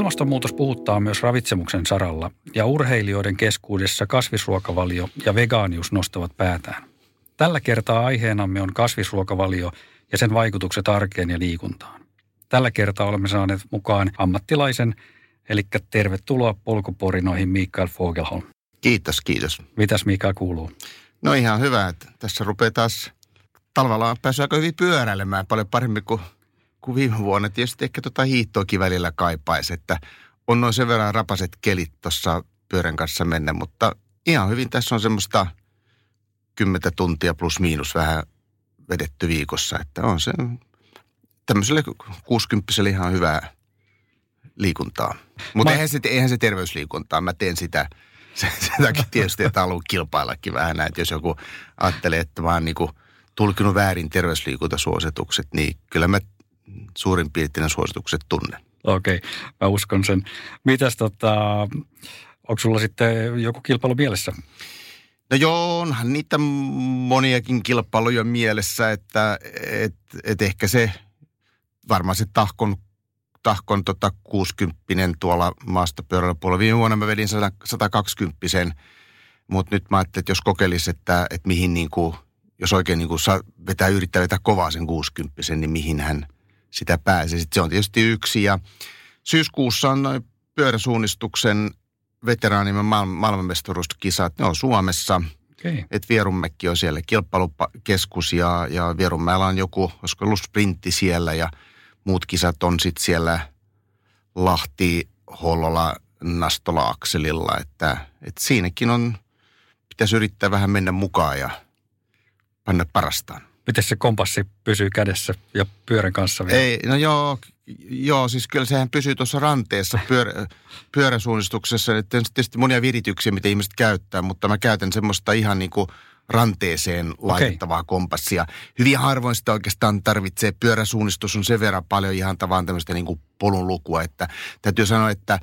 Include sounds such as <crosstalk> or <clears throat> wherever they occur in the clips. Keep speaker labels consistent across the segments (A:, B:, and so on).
A: Ilmastonmuutos puhuttaa myös ravitsemuksen saralla ja urheilijoiden keskuudessa kasvisruokavalio ja vegaanius nostavat päätään. Tällä kertaa aiheenamme on kasvisruokavalio ja sen vaikutukset arkeen ja liikuntaan. Tällä kertaa olemme saaneet mukaan ammattilaisen, eli tervetuloa polkuporinoihin Mikael Fogelholm.
B: Kiitos, kiitos.
A: Mitäs Mikael kuuluu?
B: No ihan hyvä, että tässä rupeaa taas talvella päässyt aika hyvin pyöräilemään paljon paremmin kuin, kuin viime vuonna. Tietysti ehkä tota hiihtoakin välillä kaipaisi, että on noin sen verran rapaset kelit tuossa pyörän kanssa mennä, mutta ihan hyvin tässä on semmoista kymmentä tuntia plus miinus vähän vedetty viikossa, että on se tämmöiselle 60 ihan hyvää liikuntaa. Mutta Mä... eihän, se, eihän se terveysliikuntaa, mä teen sitä sen, sen takia tietysti, että haluan kilpaillakin vähän näin. Jos joku ajattelee, että mä oon niinku tulkinut väärin terveysliikuntasuositukset, niin kyllä mä suurin piirtein suositukset tunnen.
A: Okei, okay, mä uskon sen. Mitäs tota, onko sulla sitten joku kilpailu mielessä?
B: No joo, onhan niitä moniakin kilpailuja mielessä, että et, et ehkä se varmaan se tahkon, tahkon tota 60 tuolla maastopyörällä puolella. Viime vuonna mä vedin 120 mutta nyt mä ajattelin, että jos kokeilisi, että, että mihin niin kuin, jos oikein niin kuin saa vetää, yrittää vetää kovaa sen 60 niin mihin hän sitä pääsee. Sitten se on tietysti yksi ja syyskuussa on noin pyöräsuunnistuksen veteraanimme maailmanmestaruuskisat. Ne on Suomessa. Okay. Et Vierummekin on siellä kilpailukeskus ja, ja Vierummäellä on joku, olisiko ollut sprintti siellä ja muut kisat on sitten siellä Lahti, Hollola, Nastola, Akselilla. Että, että siinäkin on, pitäisi yrittää vähän mennä mukaan ja panna parastaan.
A: Miten se kompassi pysyy kädessä ja pyörän kanssa vielä?
B: Ei, no joo, joo, siis kyllä sehän pysyy tuossa ranteessa pyörä, pyöräsuunnistuksessa. Että on tietysti monia virityksiä, mitä ihmiset käyttää, mutta mä käytän semmoista ihan niin kuin ranteeseen laitettavaa okay. kompassia. Hyvin harvoin sitä oikeastaan tarvitsee. Pyöräsuunnistus on sen verran paljon ihan tavan tämmöistä niin kuin polun lukua, että täytyy sanoa, että,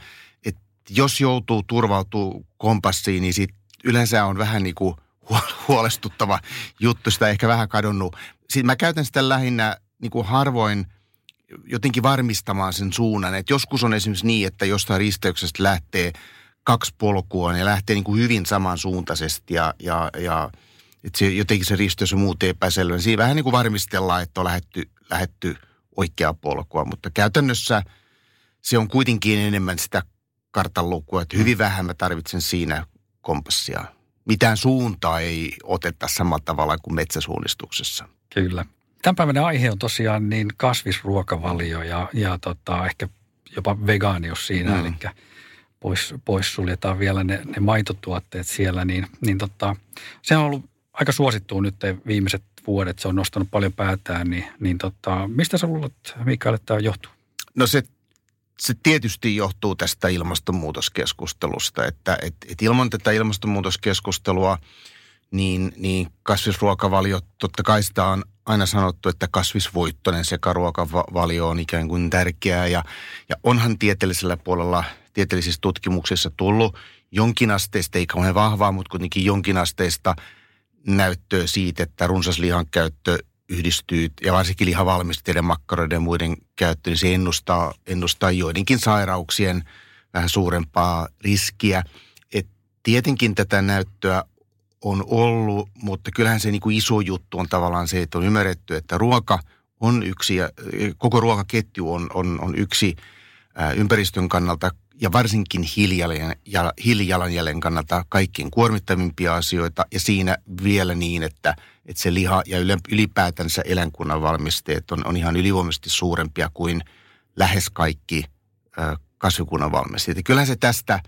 B: että jos joutuu turvautuu kompassiin, niin sit yleensä on vähän niin kuin huolestuttava juttu, sitä ehkä vähän kadonnut. Sitten mä käytän sitä lähinnä niin kuin harvoin jotenkin varmistamaan sen suunnan. Et joskus on esimerkiksi niin, että jostain risteyksestä lähtee kaksi polkua ja lähtee niin kuin hyvin samansuuntaisesti ja, ja, ja että se, jotenkin se risteys on muuten epäselvä. Niin siinä vähän niin kuin varmistellaan, että on lähetty, lähetty oikeaa polkua, mutta käytännössä se on kuitenkin enemmän sitä kartan lukua, että hyvin vähän mä tarvitsen siinä kompassia mitään suuntaa ei oteta samalla tavalla kuin metsäsuunnistuksessa.
A: Kyllä. Tämän päivän aihe on tosiaan niin kasvisruokavalio ja, ja tota, ehkä jopa vegaanius siinä, mm. eli pois, pois suljetaan vielä ne, ne maitotuotteet siellä, niin, niin tota, se on ollut aika suosittua nyt viimeiset vuodet, se on nostanut paljon päätään, niin, niin tota, mistä sä luulet, Mikael, että tämä johtuu?
B: No se se tietysti johtuu tästä ilmastonmuutoskeskustelusta, että et, et ilman tätä ilmastonmuutoskeskustelua niin, niin kasvisruokavalio, totta kai sitä on aina sanottu, että kasvisvoittoinen sekaruokavalio on ikään kuin tärkeää ja, ja onhan tieteellisellä puolella tieteellisissä tutkimuksissa tullut jonkinasteista, ei kauhean vahvaa, mutta kuitenkin jonkinasteista näyttöä siitä, että runsaslihan käyttö yhdistyy, ja varsinkin lihavalmisteiden, makkaroiden ja muiden käyttö, niin se ennustaa, ennustaa joidenkin sairauksien vähän suurempaa riskiä. Et tietenkin tätä näyttöä on ollut, mutta kyllähän se niin kuin iso juttu on tavallaan se, että on ymmärretty, että ruoka on yksi, ja koko ruokaketju on, on, on yksi ympäristön kannalta ja varsinkin hiilijalanjäljen kannalta kaikkein kuormittavimpia asioita ja siinä vielä niin, että, että se liha ja ylipäätänsä eläinkunnan valmisteet on, on ihan ylivoimaisesti suurempia kuin lähes kaikki kasvikunnan valmisteet. Ja kyllähän se tästä,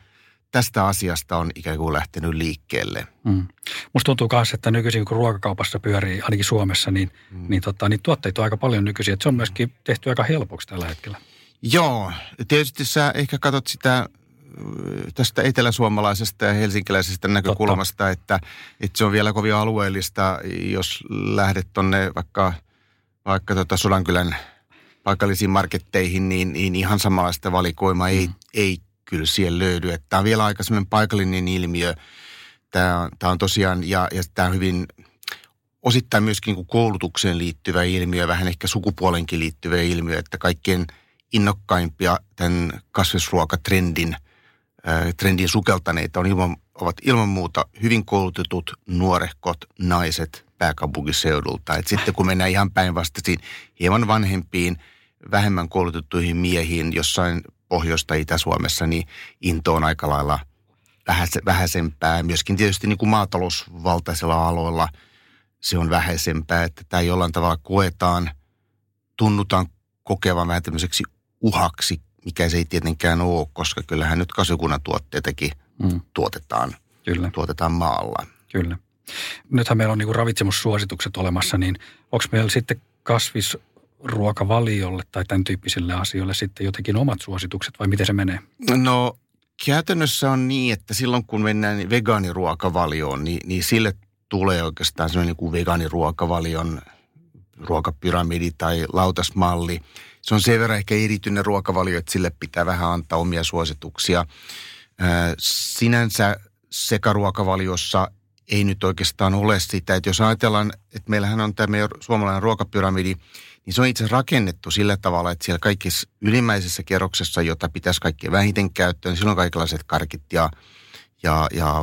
B: tästä asiasta on ikään kuin lähtenyt liikkeelle. Mm.
A: Musta tuntuu myös, että nykyisin kun ruokakaupassa pyörii, ainakin Suomessa, niin, mm. niin, tota, niin tuotteita on aika paljon nykyisin. Että se on myöskin tehty aika helpoksi tällä hetkellä.
B: Joo, tietysti sä ehkä katsot sitä tästä eteläsuomalaisesta ja helsinkiläisestä näkökulmasta, että, että se on vielä kovin alueellista, jos lähdet tuonne vaikka, vaikka tota Sodankylän paikallisiin marketteihin, niin, niin ihan samanlaista valikoimaa ei, mm. ei kyllä siellä löydy. Että tämä on vielä aika semmoinen paikallinen ilmiö. Tämä on, tämä on tosiaan, ja, ja tämä on hyvin osittain myöskin niin koulutukseen liittyvä ilmiö, vähän ehkä sukupuolenkin liittyvä ilmiö, että kaikkien – innokkaimpia tämän kasvisruokatrendin trendin sukeltaneita on ilman, ovat ilman muuta hyvin koulutetut nuorehkot naiset pääkaupunkiseudulta. Et sitten kun mennään ihan päinvastaisiin hieman vanhempiin, vähemmän koulutettuihin miehiin jossain Pohjoista Itä-Suomessa, niin into on aika lailla vähäisempää. Myöskin tietysti niin kuin maatalousvaltaisilla aloilla se on vähäisempää, että tämä jollain tavalla koetaan, tunnutaan kokevan vähän tämmöiseksi uhaksi, mikä se ei tietenkään ole, koska kyllähän nyt kasvikunnan mm. tuotetaan, Kyllä. tuotetaan maalla.
A: Kyllä. Nythän meillä on niin ravitsemussuositukset olemassa, niin onko meillä sitten kasvisruokavaliolle tai tämän tyyppisille asioille sitten jotenkin omat suositukset vai miten se menee?
B: No käytännössä on niin, että silloin kun mennään vegaaniruokavalioon, niin, niin sille tulee oikeastaan sellainen niin kuin vegaaniruokavalion ruokapyramidi tai lautasmalli. Se on sen verran ehkä erityinen ruokavalio, että sille pitää vähän antaa omia suosituksia. Sinänsä sekaruokavaliossa ei nyt oikeastaan ole sitä, että jos ajatellaan, että meillähän on tämä meidän suomalainen ruokapyramidi, niin se on itse rakennettu sillä tavalla, että siellä kaikissa ylimmäisessä kerroksessa, jota pitäisi kaikki vähiten käyttöön, niin silloin kaikenlaiset karkit ja, ja, ja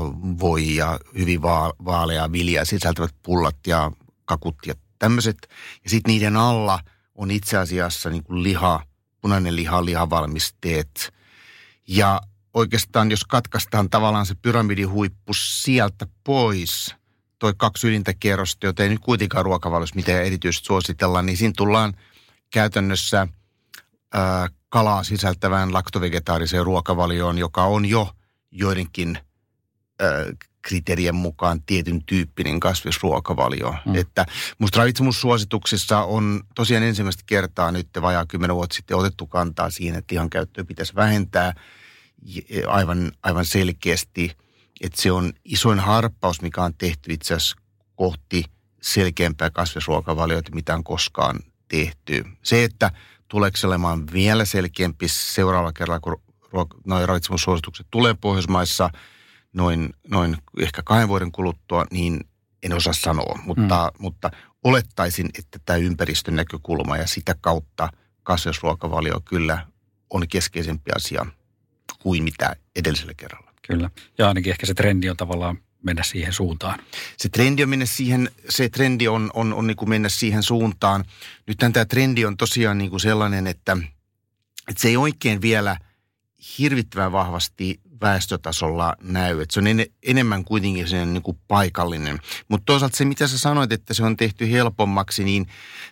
B: voi ja hyvin vaalea vilja sisältävät pullat ja kakut ja tämmöiset. Ja sitten niiden alla on itse asiassa niin kuin liha, punainen liha, lihavalmisteet. Ja oikeastaan, jos katkaistaan tavallaan se pyramidihuippu sieltä pois, toi kaksi ylintä kerrosta, jota ei nyt kuitenkaan ruokavaliossa mitään erityisesti suositella, niin siinä tullaan käytännössä ää, kalaa sisältävään laktovegetaariseen ruokavalioon, joka on jo joidenkin ää, kriteerien mukaan tietyn tyyppinen kasvisruokavalio. Mm. Että musta ravitsemussuosituksissa on tosiaan ensimmäistä kertaa nyt vajaa kymmenen vuotta sitten otettu kantaa siihen, että ihan käyttöä pitäisi vähentää – aivan, aivan selkeästi, että se on isoin harppaus, mikä on tehty itse asiassa kohti selkeämpää kasvisruokavaliota, mitä on koskaan tehty. Se, että tuleeko se olemaan vielä selkeämpi seuraavalla kerralla, kun noin ravitsemussuositukset tulee Pohjoismaissa noin, noin ehkä kahden vuoden kuluttua, niin en osaa sanoa, mutta, mm. mutta olettaisin, että tämä ympäristön näkökulma ja sitä kautta kasvisruokavalio kyllä on keskeisempi asia kuin mitä edellisellä kerralla.
A: Kyllä. Ja ainakin ehkä se trendi on tavallaan mennä siihen suuntaan.
B: Se trendi on mennä siihen, se trendi on, on, on niin kuin mennä siihen suuntaan. Nyt tämä trendi on tosiaan niin kuin sellainen, että, että se ei oikein vielä hirvittävän vahvasti väestötasolla näy. Että se on en, enemmän kuitenkin sen niin kuin paikallinen. Mutta toisaalta se, mitä sä sanoit, että se on tehty helpommaksi, niin,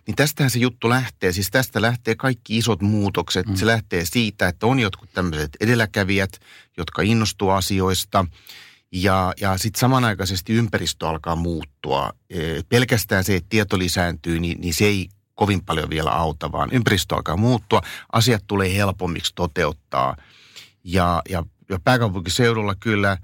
B: niin tästähän se juttu lähtee. Siis tästä lähtee kaikki isot muutokset. Mm. Se lähtee siitä, että on jotkut tämmöiset edelläkävijät, jotka innostuu asioista. Ja, ja sitten samanaikaisesti ympäristö alkaa muuttua. E, pelkästään se, että tieto lisääntyy, niin, niin se ei kovin paljon vielä auta, vaan ympäristö alkaa muuttua. Asiat tulee helpommiksi toteuttaa. Ja, ja ja pääkaupunkiseudulla kyllä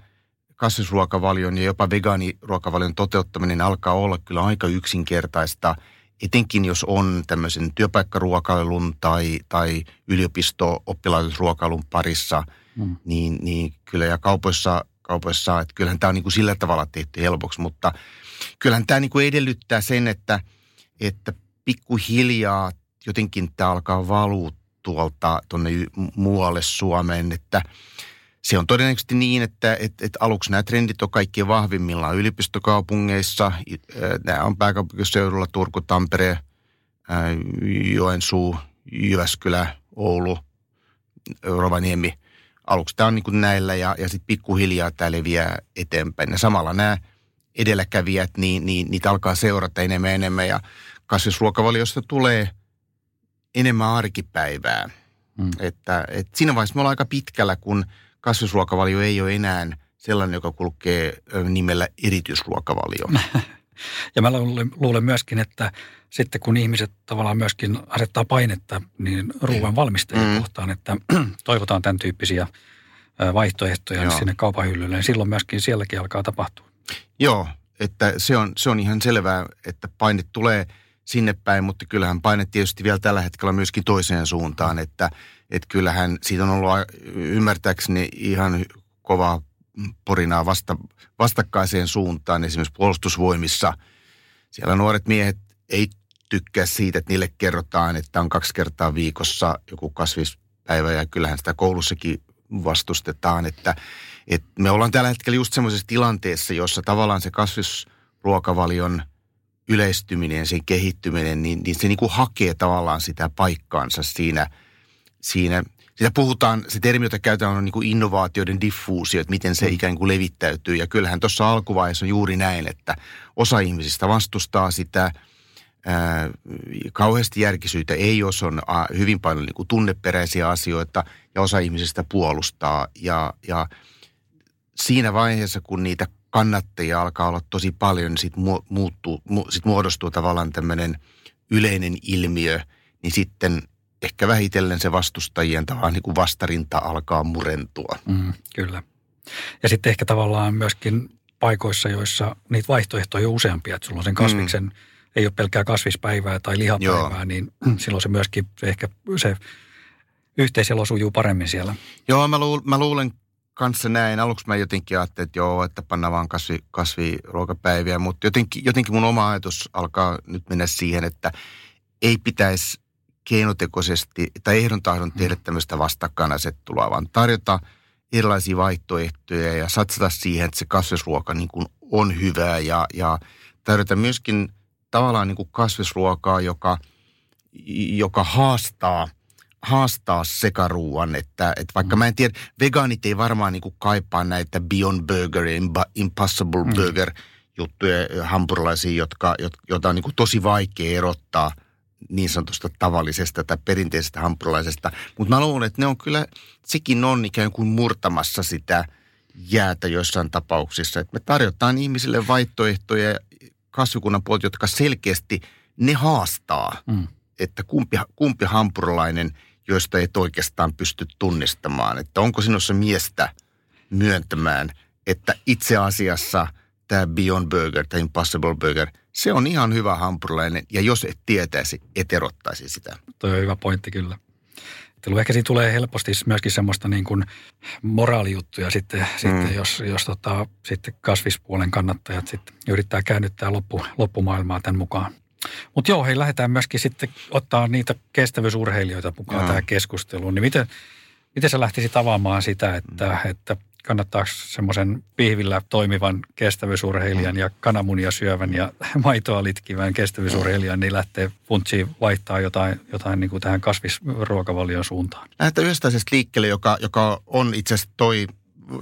B: kasvisruokavalion ja jopa vegaaniruokavalion toteuttaminen alkaa olla kyllä aika yksinkertaista, etenkin jos on tämmöisen työpaikkaruokailun tai, tai yliopisto-oppilaitosruokailun parissa, mm. niin, niin kyllä ja kaupoissa, kaupoissa että kyllähän tämä on niin kuin sillä tavalla tehty helpoksi, mutta kyllähän tämä niin kuin edellyttää sen, että, että pikkuhiljaa jotenkin tämä alkaa valua tuolta tuonne muualle Suomeen, että se on todennäköisesti niin, että, että, että aluksi nämä trendit on kaikkien vahvimmillaan yliopistokaupungeissa. Nämä on pääkaupunkiseudulla Turku, Tampere, Joensuu, Jyväskylä, Oulu, Rovaniemi. Aluksi tämä on niin kuin näillä ja, ja sitten pikkuhiljaa tämä leviää eteenpäin. Ja samalla nämä edelläkävijät, niin, niin niitä alkaa seurata enemmän ja enemmän ja kasvisruokavaliosta tulee enemmän arkipäivää. Mm. Että, että siinä vaiheessa me ollaan aika pitkällä, kun – kasvisruokavalio ei ole enää sellainen, joka kulkee nimellä erityisruokavalio. <laughs>
A: Ja mä luulen myöskin, että sitten kun ihmiset tavallaan myöskin asettaa painetta niin ruoan valmistajien mm. kohtaan, että <clears throat> toivotaan tämän tyyppisiä vaihtoehtoja Joo. sinne kaupan hyllylle, niin silloin myöskin sielläkin alkaa tapahtua.
B: Joo, että se on, se on ihan selvää, että paine tulee sinne päin, mutta kyllähän paine tietysti vielä tällä hetkellä myöskin toiseen suuntaan, että – että kyllähän siitä on ollut ymmärtääkseni ihan kovaa porinaa vasta, vastakkaiseen suuntaan, esimerkiksi puolustusvoimissa. Siellä nuoret miehet ei tykkää siitä, että niille kerrotaan, että on kaksi kertaa viikossa joku kasvispäivä ja kyllähän sitä koulussakin vastustetaan, että, että me ollaan tällä hetkellä just semmoisessa tilanteessa, jossa tavallaan se kasvisruokavalion yleistyminen sen kehittyminen, niin, niin se niin kuin hakee tavallaan sitä paikkaansa siinä, siinä sitä puhutaan, se termi, jota käytetään on niin kuin innovaatioiden diffuusio, että miten se mm. ikään kuin levittäytyy. Ja kyllähän tuossa alkuvaiheessa on juuri näin, että osa ihmisistä vastustaa sitä, ää, kauheasti järkisyyttä ei, jos on hyvin paljon niin kuin tunneperäisiä asioita ja osa ihmisistä puolustaa. Ja, ja siinä vaiheessa, kun niitä kannattajia alkaa olla tosi paljon, niin sitten muuttuu, mu, sit muodostuu tavallaan tämmöinen yleinen ilmiö, niin sitten ehkä vähitellen se vastustajien tavallaan niin kuin vastarinta alkaa murentua.
A: Mm, kyllä. Ja sitten ehkä tavallaan myöskin paikoissa, joissa niitä vaihtoehtoja on useampia, että sulla on sen kasviksen, mm. ei ole pelkkää kasvispäivää tai lihapäivää, Joo. niin <clears throat> silloin se myöskin se ehkä se yhteiselo sujuu paremmin siellä.
B: Joo, mä, luul, mä luulen kanssa näin. Aluksi mä jotenkin ajattelin, että joo, että panna vaan kasvi, kasviruokapäiviä, mutta jotenkin, jotenkin mun oma ajatus alkaa nyt mennä siihen, että ei pitäisi keinotekoisesti tai ehdon tahdon tehdä mm. tämmöistä vastakkainasettelua, vaan tarjota erilaisia vaihtoehtoja ja satsata siihen, että se kasvisruoka niin kuin on hyvää ja, ja tarjota myöskin tavallaan niin kuin kasvisruokaa, joka, joka haastaa – haastaa sekaruuan, että, että vaikka mm. mä en tiedä, vegaanit ei varmaan niin kuin kaipaa näitä Beyond Burger ja Impossible mm. Burger juttuja, hampurilaisia, jotka, joita on niin kuin tosi vaikea erottaa – niin sanotusta tavallisesta tai perinteisestä hampurilaisesta. Mutta mä luulen, että ne on kyllä, sekin on ikään kuin murtamassa sitä jäätä joissain tapauksissa. Että me tarjotaan ihmisille vaihtoehtoja kasvikunnan puolta, jotka selkeästi ne haastaa. Mm. Että kumpi, kumpi hampurilainen, joista et oikeastaan pysty tunnistamaan. Että onko sinussa miestä myöntämään, että itse asiassa tämä Beyond Burger tai Impossible Burger – se on ihan hyvä hampurilainen ja jos et tietäisi, et erottaisi sitä.
A: Toi on hyvä pointti kyllä. Ehkä siinä tulee helposti myöskin semmoista niin kuin moraalijuttuja sitten, mm. sitten jos, jos tota, sitten kasvispuolen kannattajat sitten yrittää käännyttää loppu, loppumaailmaa tämän mukaan. Mutta joo, hei, lähdetään myöskin sitten ottaa niitä kestävyysurheilijoita mukaan tähän keskusteluun. Niin miten, miten sä lähtisit avaamaan sitä, että, mm. että kannattaako semmoisen pihvillä toimivan kestävyysurheilijan ja kananmunia syövän ja <laughs> maitoa litkivän kestävyysurheilijan, niin lähtee funtsiin vaihtaa jotain, jotain niin kuin tähän kasvisruokavalion suuntaan.
B: Lähdetään yhdestä asiasta liikkeelle, joka, joka on itse asiassa toi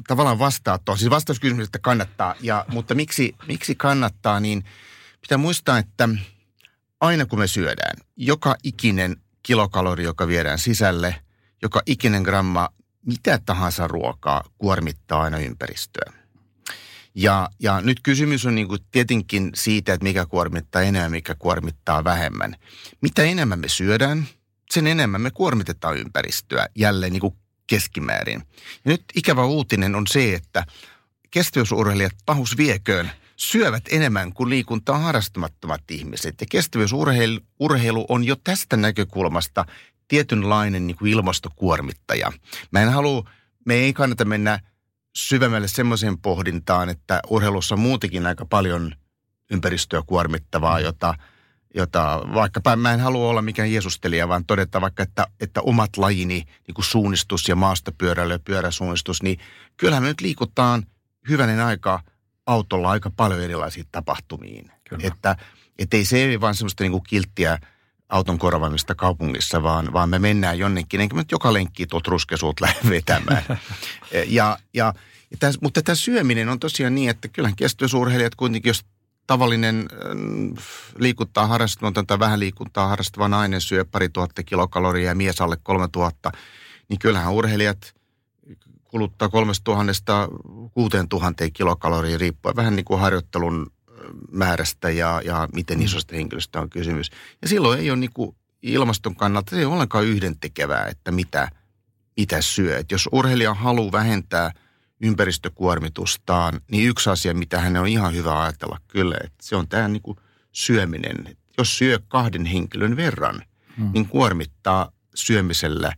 B: tavallaan vastaa tuohon. Siis vastauskysymys, että kannattaa. Ja, mutta miksi, miksi kannattaa, niin pitää muistaa, että aina kun me syödään, joka ikinen kilokalori, joka viedään sisälle, joka ikinen gramma mitä tahansa ruokaa kuormittaa aina ympäristöä. Ja, ja nyt kysymys on niin kuin tietenkin siitä, että mikä kuormittaa enemmän, mikä kuormittaa vähemmän. Mitä enemmän me syödään, sen enemmän me kuormitetaan ympäristöä jälleen niin kuin keskimäärin. Ja nyt ikävä uutinen on se, että kestävyysurheilijat pahus vieköön syövät enemmän kuin liikuntaa harrastamattomat ihmiset. Ja kestävyysurheilu on jo tästä näkökulmasta tietynlainen niin kuin ilmastokuormittaja. Mä en halua, me ei kannata mennä syvemmälle semmoiseen pohdintaan, että urheilussa on muutenkin aika paljon ympäristöä kuormittavaa, mm. jota, jota vaikka mä en halua olla mikään jeesustelija, vaan todeta vaikka, että, että omat lajini, niin kuin suunnistus ja maastopyöräily ja pyöräsuunnistus, niin kyllähän me nyt liikutaan hyvänen aika autolla aika paljon erilaisiin tapahtumiin. Kyllä. Että et ei se ei vaan semmoista niin kuin kilttiä – auton korvaamista kaupungissa, vaan, vaan me mennään jonnekin, enkä nyt joka lenkki tuolta ruskesuut lähde vetämään. <laughs> ja, ja, ja täs, mutta tämä syöminen on tosiaan niin, että kyllähän kestävyysurheilijat kuitenkin, jos tavallinen äh, liikuntaa harrastamaton tai vähän liikuntaa harrastava nainen syö pari tuhatta kilokaloria ja mies alle kolme tuhatta, niin kyllähän urheilijat kuluttaa kolmesta tuhannesta kuuteen tuhanteen kilokaloria riippuen vähän niin kuin harjoittelun määrästä ja, ja miten mm. isosta henkilöstä on kysymys. Ja silloin ei ole niin kuin ilmaston kannalta, se ei ole ollenkaan yhdentekevää, että mitä, mitä syö. Et jos urheilija haluaa vähentää ympäristökuormitustaan, niin yksi asia, mitä hän on ihan hyvä ajatella kyllä, että se on tämä niin kuin syöminen. Et jos syö kahden henkilön verran, hmm. niin kuormittaa syömisellä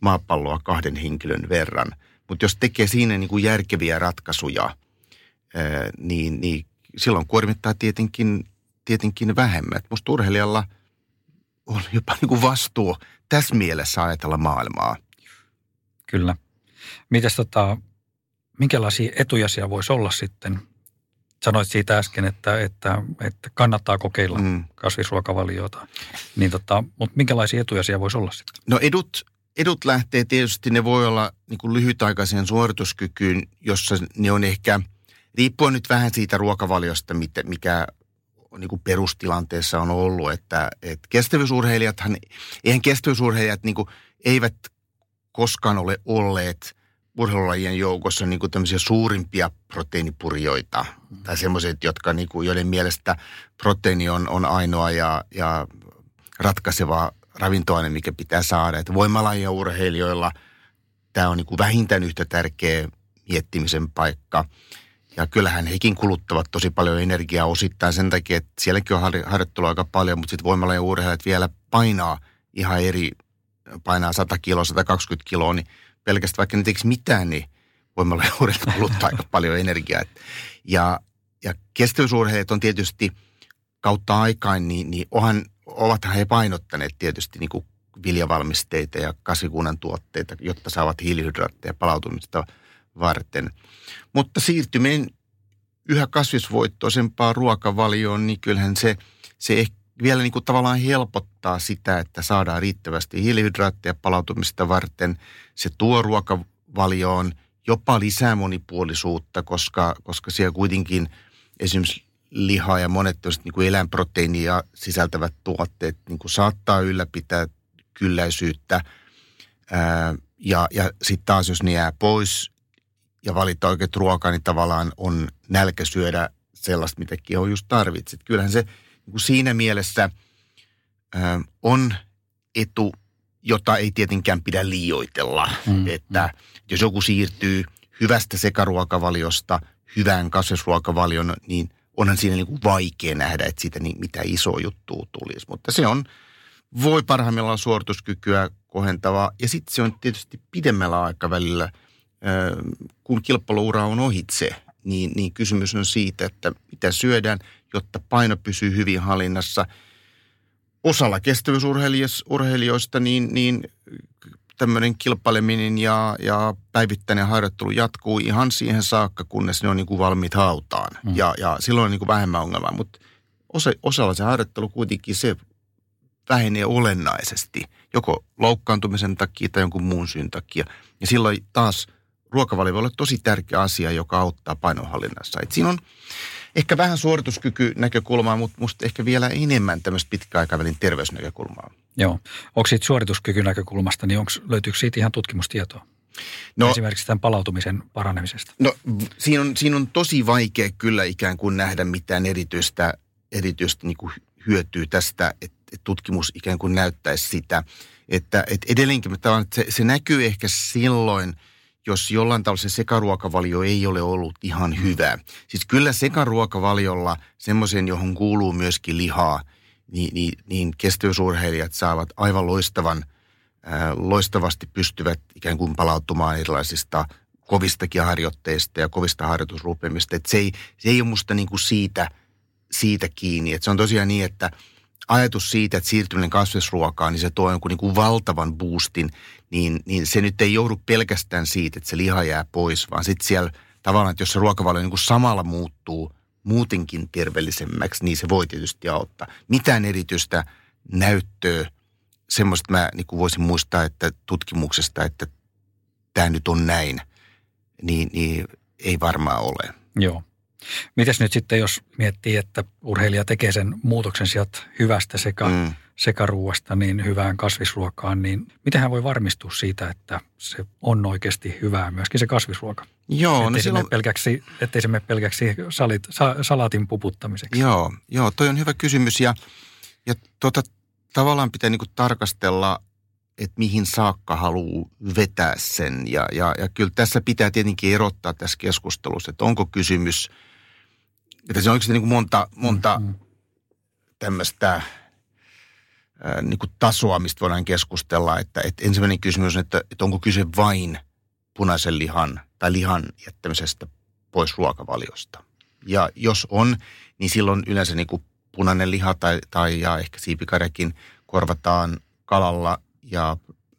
B: maapalloa kahden henkilön verran. Mutta jos tekee siinä niin kuin järkeviä ratkaisuja, niin, niin silloin kuormittaa tietenkin, tietenkin vähemmän. Musta urheilijalla on jopa niin kuin vastuu tässä mielessä ajatella maailmaa.
A: Kyllä. Mites tota, minkälaisia etuja siellä voisi olla sitten? Sanoit siitä äsken, että, että, että kannattaa kokeilla mm. kasvisruokavaliota. Niin tota, mutta minkälaisia etuja siellä voisi olla sitten?
B: No edut, edut lähtee tietysti, ne voi olla niin kuin lyhytaikaiseen suorituskykyyn, jossa ne on ehkä, riippuen nyt vähän siitä ruokavaliosta, mikä niin kuin perustilanteessa on ollut, että, että kestävyysurheilijathan, eihän kestävyysurheilijat niin kuin, eivät koskaan ole olleet urheilulajien joukossa niin kuin tämmöisiä suurimpia proteiinipurjoita. Mm. Tai semmoiset, jotka, niin kuin, joiden mielestä proteiini on, on ainoa ja, ja ratkaiseva ravintoaine, mikä pitää saada. Että voimalajien urheilijoilla tämä on niin kuin vähintään yhtä tärkeä miettimisen paikka. Ja kyllähän hekin kuluttavat tosi paljon energiaa osittain sen takia, että sielläkin on harjoittelua aika paljon, mutta sitten voimalla ja urheilijat vielä painaa ihan eri, painaa 100 kiloa, 120 kiloa, niin pelkästään vaikka ne tekisi mitään, niin voimalla <laughs> ja urheilijat kuluttaa aika paljon energiaa. Ja, ja kestävyysurheilijat on tietysti kautta aikaan, niin, niin onhan, ovathan he painottaneet tietysti niin kuin viljavalmisteita ja kasvikunnan tuotteita, jotta saavat hiilihydraatteja palautumista varten – mutta siirtyminen yhä kasvisvoittoisempaan ruokavalioon, niin kyllähän se, se ehkä vielä niin kuin tavallaan helpottaa sitä, että saadaan riittävästi hiilihydraatteja palautumista varten. Se tuo ruokavalioon jopa lisää monipuolisuutta, koska, koska siellä kuitenkin esimerkiksi liha ja monet niin kuin eläinproteiinia sisältävät tuotteet niin kuin saattaa ylläpitää kylläisyyttä. Ää, ja ja sitten taas, jos ne jää pois, ja valita oikeat ruokaa, niin tavallaan on nälkä syödä sellaista, mitä keho just tarvitset. Kyllähän se niin siinä mielessä ö, on etu, jota ei tietenkään pidä liioitella. Mm, että mm. jos joku siirtyy hyvästä sekaruokavaliosta hyvään kasvisruokavalion, niin onhan siinä niin kuin vaikea nähdä, että siitä niin mitä iso juttu tulisi. Mutta se on, voi parhaimmillaan suorituskykyä kohentavaa. Ja sitten se on tietysti pidemmällä aikavälillä – kun kilpailuura on ohitse, niin, niin kysymys on siitä, että mitä syödään, jotta paino pysyy hyvin hallinnassa. Osalla kestävyysurheilijoista niin, niin tämmöinen kilpaileminen ja, ja päivittäinen harjoittelu jatkuu ihan siihen saakka, kunnes ne on niin kuin valmiit hautaan. Mm. Ja, ja silloin on niin kuin vähemmän ongelmaa, mutta osa, osalla se harjoittelu kuitenkin se vähenee olennaisesti, joko loukkaantumisen takia tai jonkun muun syyn takia. Ja silloin taas ruokavalio voi olla tosi tärkeä asia, joka auttaa painonhallinnassa. Et siinä on ehkä vähän suorituskyky-näkökulmaa, mutta musta ehkä vielä enemmän tämmöistä pitkäaikavälin terveysnäkökulmaa.
A: Joo. Onko siitä suorituskykynäkökulmasta, niin onks, löytyykö siitä ihan tutkimustietoa? No, Esimerkiksi tämän palautumisen paranemisesta.
B: No siinä on, siinä on tosi vaikea kyllä ikään kuin nähdä mitään erityistä, erityistä niin kuin hyötyä tästä, että, että tutkimus ikään kuin näyttäisi sitä. Että, että edelleenkin että se, se näkyy ehkä silloin – jos jollain tavalla se sekaruokavalio ei ole ollut ihan hyvä. Siis kyllä sekaruokavaliolla, semmoisen, johon kuuluu myöskin lihaa, niin, niin, niin kestävyysurheilijat saavat aivan loistavan, ää, loistavasti pystyvät ikään kuin palautumaan erilaisista kovistakin harjoitteista ja kovista harjoitusrupeamista. Et se, ei, se ei ole musta niin kuin siitä, siitä kiinni. Et se on tosiaan niin, että ajatus siitä, että siirtyminen kasvisruokaan, niin se tuo jonkun niin kuin valtavan boostin niin, niin se nyt ei joudu pelkästään siitä, että se liha jää pois, vaan sitten siellä tavallaan, että jos se ruokavalio niin kuin samalla muuttuu muutenkin terveellisemmäksi, niin se voi tietysti auttaa. Mitään erityistä näyttöä, semmoista mä niin kuin voisin muistaa, että tutkimuksesta, että tämä nyt on näin, niin, niin ei varmaan ole.
A: Joo. Mites nyt sitten, jos miettii, että urheilija tekee sen muutoksen sieltä hyvästä sekä mm sekaruuasta niin hyvään kasvisruokaan, niin miten hän voi varmistua siitä, että se on oikeasti hyvää, myöskin se kasvisruoka?
B: Joo,
A: ettei,
B: no
A: se silloin... pelkäksi, ettei se mene pelkäksi salit, sa, salaatin puputtamiseksi.
B: Joo, joo, toi on hyvä kysymys ja, ja tota, tavallaan pitää niinku tarkastella, että mihin saakka haluaa vetää sen. Ja, ja, ja kyllä tässä pitää tietenkin erottaa tässä keskustelussa, että onko kysymys, että se on oikeasti niin monta, monta mm-hmm. tämmöistä – niin kuin tasoa, mistä voidaan keskustella. Että, että ensimmäinen kysymys on, että, että onko kyse vain punaisen lihan tai lihan jättämisestä pois ruokavaliosta. Ja jos on, niin silloin yleensä niin kuin punainen liha tai, tai ja ehkä siipikarjakin korvataan kalalla ja,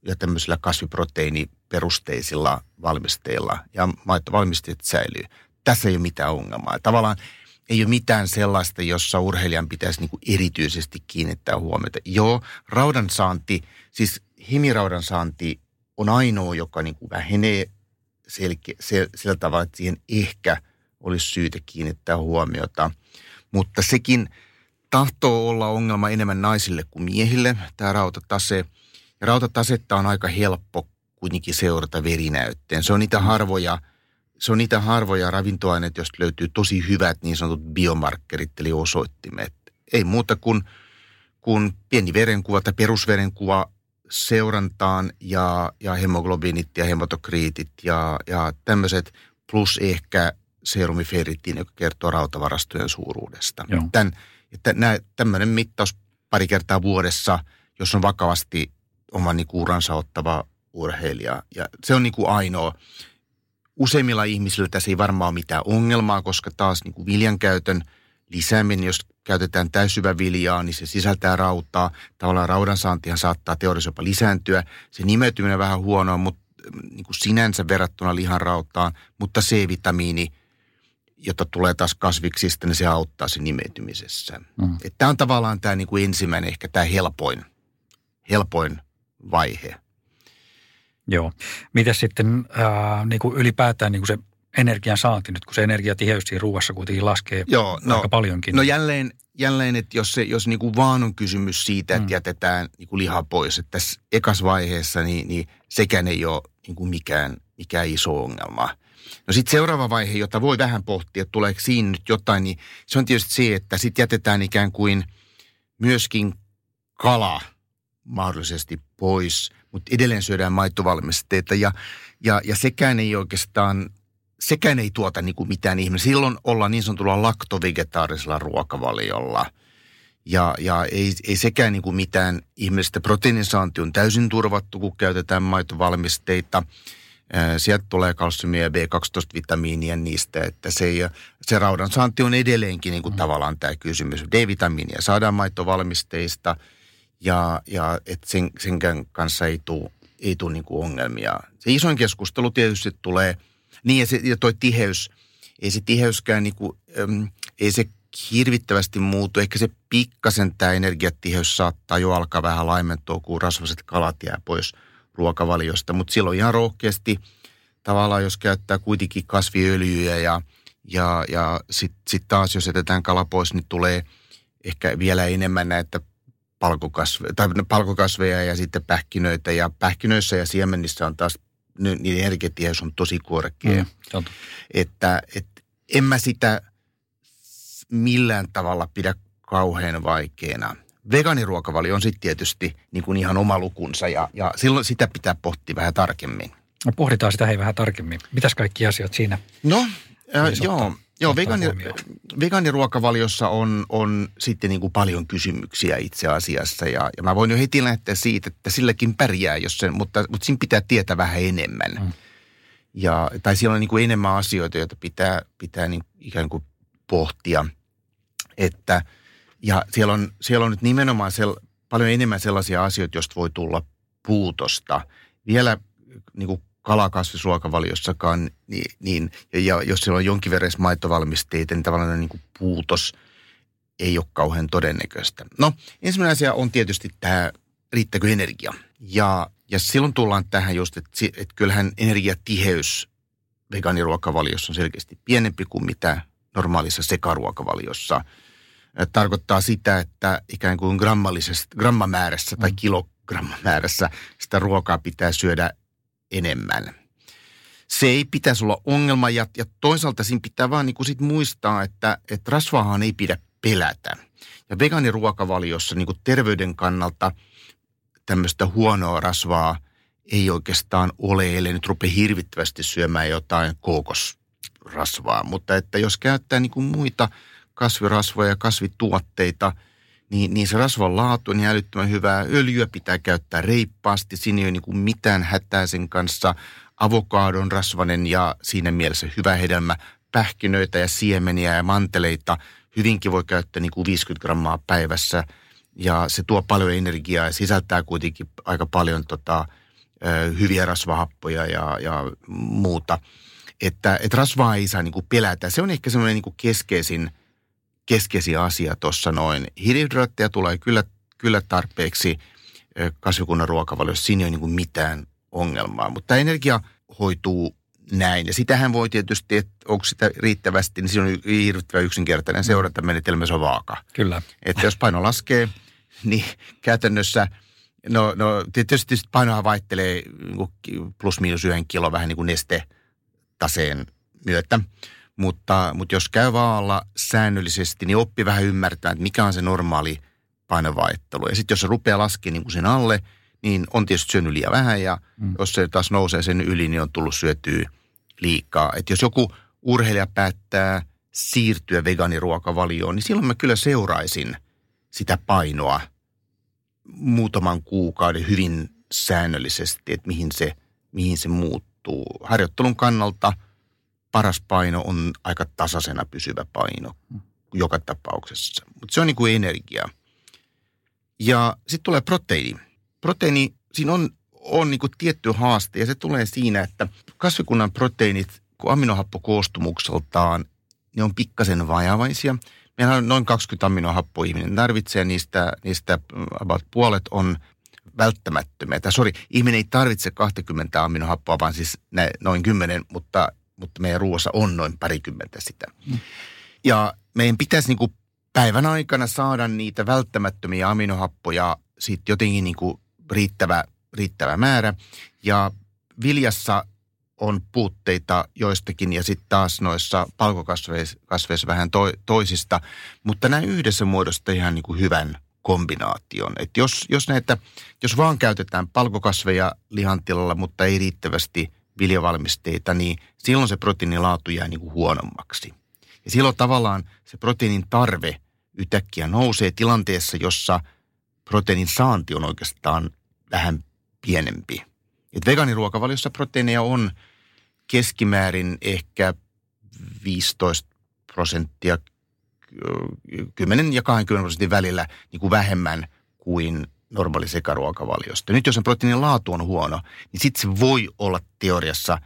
B: ja tämmöisillä kasviproteiiniperusteisilla valmisteilla ja maittovalmisteet säilyy. Tässä ei ole mitään ongelmaa. Tavallaan ei ole mitään sellaista, jossa urheilijan pitäisi niin kuin erityisesti kiinnittää huomiota. Joo, raudan saanti, siis himiraudan saanti on ainoa, joka niin kuin vähenee selke, sel, sillä tavalla, että siihen ehkä olisi syytä kiinnittää huomiota. Mutta sekin tahtoo olla ongelma enemmän naisille kuin miehille, tämä rautatase. Ja rautatasetta on aika helppo kuitenkin seurata verinäytteen. Se on niitä harvoja, se on niitä harvoja ravintoaineita, joista löytyy tosi hyvät niin sanotut biomarkkerit, eli osoittimet. Ei muuta kuin, kuin pieni verenkuva tai perusverenkuva seurantaan ja, ja hemoglobiinit ja hematokriitit ja, ja tämmöiset, plus ehkä serumiferritin, joka kertoo rautavarastojen suuruudesta. Tän, että nämä, tämmöinen mittaus pari kertaa vuodessa, jos on vakavasti oman niin uransa ottava urheilija. Ja se on niin kuin ainoa. Useimmilla ihmisillä tässä ei varmaan ole mitään ongelmaa, koska taas niin kuin viljan käytön lisääminen, jos käytetään täysyvä viljaa, niin se sisältää rautaa. Tavallaan raudan saantihan saattaa teoriassa jopa lisääntyä. Se nimeytyminen vähän huonoa, mutta niin kuin sinänsä verrattuna lihan rautaan, mutta C-vitamiini, jota tulee taas kasviksista, niin se auttaa sen nimeytymisessä. Mm. Tämä on tavallaan tämä niin kuin ensimmäinen, ehkä tämä helpoin, helpoin vaihe.
A: Joo. Miten sitten äh, niin kuin ylipäätään niin kuin se energian saanti nyt, kun se energiatiheys siinä ruuassa kuitenkin laskee Joo, no, aika paljonkin.
B: No jälleen, jälleen että jos, se, jos niin kuin vaan on kysymys siitä, että mm. jätetään niin kuin liha pois, että tässä ekas vaiheessa, niin, niin sekään ei ole niin kuin mikään, mikään iso ongelma. No sitten seuraava vaihe, jota voi vähän pohtia, että tuleeko siinä nyt jotain, niin se on tietysti se, että sitten jätetään ikään kuin myöskin kala mahdollisesti pois, mutta edelleen syödään maittovalmisteita ja, ja, ja sekään ei oikeastaan sekään ei tuota niin kuin mitään ihmisiä. Silloin ollaan niin sanotulla laktovegetaarisella ruokavaliolla. Ja, ja ei, ei sekään niin kuin mitään ihmistä. Proteiinisaanti on täysin turvattu, kun käytetään maitovalmisteita. Sieltä tulee kalsiumia ja B12-vitamiinia niistä, että se, se raudan saanti on edelleenkin niin kuin mm. tavallaan tämä kysymys. D-vitamiinia saadaan maitovalmisteista ja, ja et sen, senkään kanssa ei tule ei tule niin kuin ongelmia. Se isoin keskustelu tietysti tulee – niin ja, se, ja toi tiheys, ei se tiheyskään niinku, äm, ei se hirvittävästi muutu. Ehkä se pikkasen tämä energiatiheys saattaa jo alkaa vähän laimentua, kun rasvaset kalat jää pois ruokavaliosta. Mutta silloin ihan rohkeasti tavallaan, jos käyttää kuitenkin kasviöljyjä ja, ja, ja sitten sit taas, jos jätetään kala pois, niin tulee ehkä vielä enemmän näitä palkokasveja, tai palkokasveja ja sitten pähkinöitä. Ja pähkinöissä ja siemenissä on taas niiden energiatiheys on tosi korkea. Mm, että, että en mä sitä millään tavalla pidä kauhean vaikeana. Vegaaniruokavalio on sitten tietysti niin kuin ihan oma lukunsa ja, ja silloin sitä pitää pohtia vähän tarkemmin.
A: No pohditaan sitä hei vähän tarkemmin. Mitäs kaikki asiat siinä?
B: No, äh, joo. Joo, vegaani, vegaaniruokavaliossa on, on sitten niin kuin paljon kysymyksiä itse asiassa ja, ja mä voin jo heti lähteä siitä, että silläkin pärjää, jos sen, mutta, mutta siinä pitää tietää vähän enemmän. Mm. Ja, tai siellä on niin kuin enemmän asioita, joita pitää, pitää niin ikään kuin pohtia. Että, ja siellä on, siellä on nyt nimenomaan sel, paljon enemmän sellaisia asioita, joista voi tulla puutosta. Vielä niin kuin kalakasvisruokavaliossakaan, niin, niin ja jos siellä on jonkin verran maitovalmisteita, niin tavallaan niin kuin puutos ei ole kauhean todennäköistä. No, ensimmäinen asia on tietysti tämä, riittääkö energia. Ja, ja silloin tullaan tähän just, että, että kyllähän energiatiheys vegaaniruokavaliossa on selkeästi pienempi kuin mitä normaalissa sekaruokavaliossa. Tarkoittaa sitä, että ikään kuin grammamäärässä tai mm. kilogrammamäärässä sitä ruokaa pitää syödä enemmän. Se ei pitäisi olla ongelma ja, ja toisaalta siinä pitää vaan niin kuin sit muistaa, että, että rasvaahan ei pidä pelätä. Ja vegaaniruokavaliossa niin kuin terveyden kannalta tämmöistä huonoa rasvaa ei oikeastaan ole, ellei nyt rupea hirvittävästi syömään jotain kookosrasvaa. Mutta että jos käyttää niin kuin muita kasvirasvoja ja kasvituotteita – niin, niin se rasvan laatu on älyttömän hyvää. Öljyä pitää käyttää reippaasti, siinä ei ole niin mitään hätää sen kanssa. Avokaadon rasvanen ja siinä mielessä hyvä hedelmä. Pähkinöitä ja siemeniä ja manteleita hyvinkin voi käyttää niin kuin 50 grammaa päivässä. ja se tuo paljon energiaa ja sisältää kuitenkin aika paljon tota, hyviä rasvahappoja ja, ja muuta. Että, että rasvaa ei saa niin kuin pelätä. Se on ehkä semmoinen niin keskeisin, keskeisin asia tuossa noin. Hiilihydraatteja tulee kyllä, kyllä tarpeeksi kasvikunnan ruokavaliossa. Siinä ei ole niin mitään ongelmaa. Mutta energia hoituu näin. Ja sitähän voi tietysti, että onko sitä riittävästi, niin siinä on hirvittävän yksinkertainen mm. seurantamenetelmä, se on vaaka.
A: Kyllä.
B: Että jos paino laskee, <laughs> niin käytännössä, no, no tietysti painohan vaihtelee niin plus miinus yhden kilo vähän niin kuin nestetaseen myötä. Mutta, mutta jos käy vaalla säännöllisesti, niin oppi vähän ymmärtää, että mikä on se normaali painovaihtelu. Ja sitten jos se rupeaa laskemaan niin kuin sen alle – niin on tietysti syönyt liian vähän ja mm. jos se taas nousee sen yli, niin on tullut syötyä liikaa. Että jos joku urheilija päättää siirtyä vegaaniruokavalioon, niin silloin mä kyllä seuraisin sitä painoa muutaman kuukauden hyvin säännöllisesti, että mihin se, mihin se muuttuu. Harjoittelun kannalta paras paino on aika tasaisena pysyvä paino mm. joka tapauksessa, mutta se on niin kuin energia. Ja sitten tulee proteiini proteiini, siinä on, on niin tietty haaste ja se tulee siinä, että kasvikunnan proteiinit, kun aminohappokoostumukseltaan, ne on pikkasen vajavaisia. Meillä on noin 20 aminohappoa ihminen tarvitsee, niistä, niistä about puolet on välttämättömiä. Tai sori, ihminen ei tarvitse 20 aminohappoa, vaan siis ne, noin 10, mutta, mutta meidän ruoassa on noin parikymmentä sitä. Ja meidän pitäisi niin kuin päivän aikana saada niitä välttämättömiä aminohappoja sitten jotenkin niin kuin riittävä, riittävä määrä. Ja viljassa on puutteita joistakin ja sitten taas noissa palkokasveissa vähän to, toisista, mutta nämä yhdessä muodostaa ihan niin kuin hyvän kombinaation. Et jos, jos, näitä, jos vaan käytetään palkokasveja lihantilalla, mutta ei riittävästi viljavalmisteita, niin silloin se proteiinilaatu jää niin kuin huonommaksi. Ja silloin tavallaan se proteiinin tarve yhtäkkiä nousee tilanteessa, jossa – proteiinin saanti on oikeastaan vähän pienempi. Et vegaaniruokavaliossa proteiineja on keskimäärin ehkä 15 prosenttia, 10 ja 20 prosentin välillä niin kuin vähemmän kuin normaali sekaruokavaliosta. Nyt jos sen proteiinin laatu on huono, niin sitten se voi olla teoriassa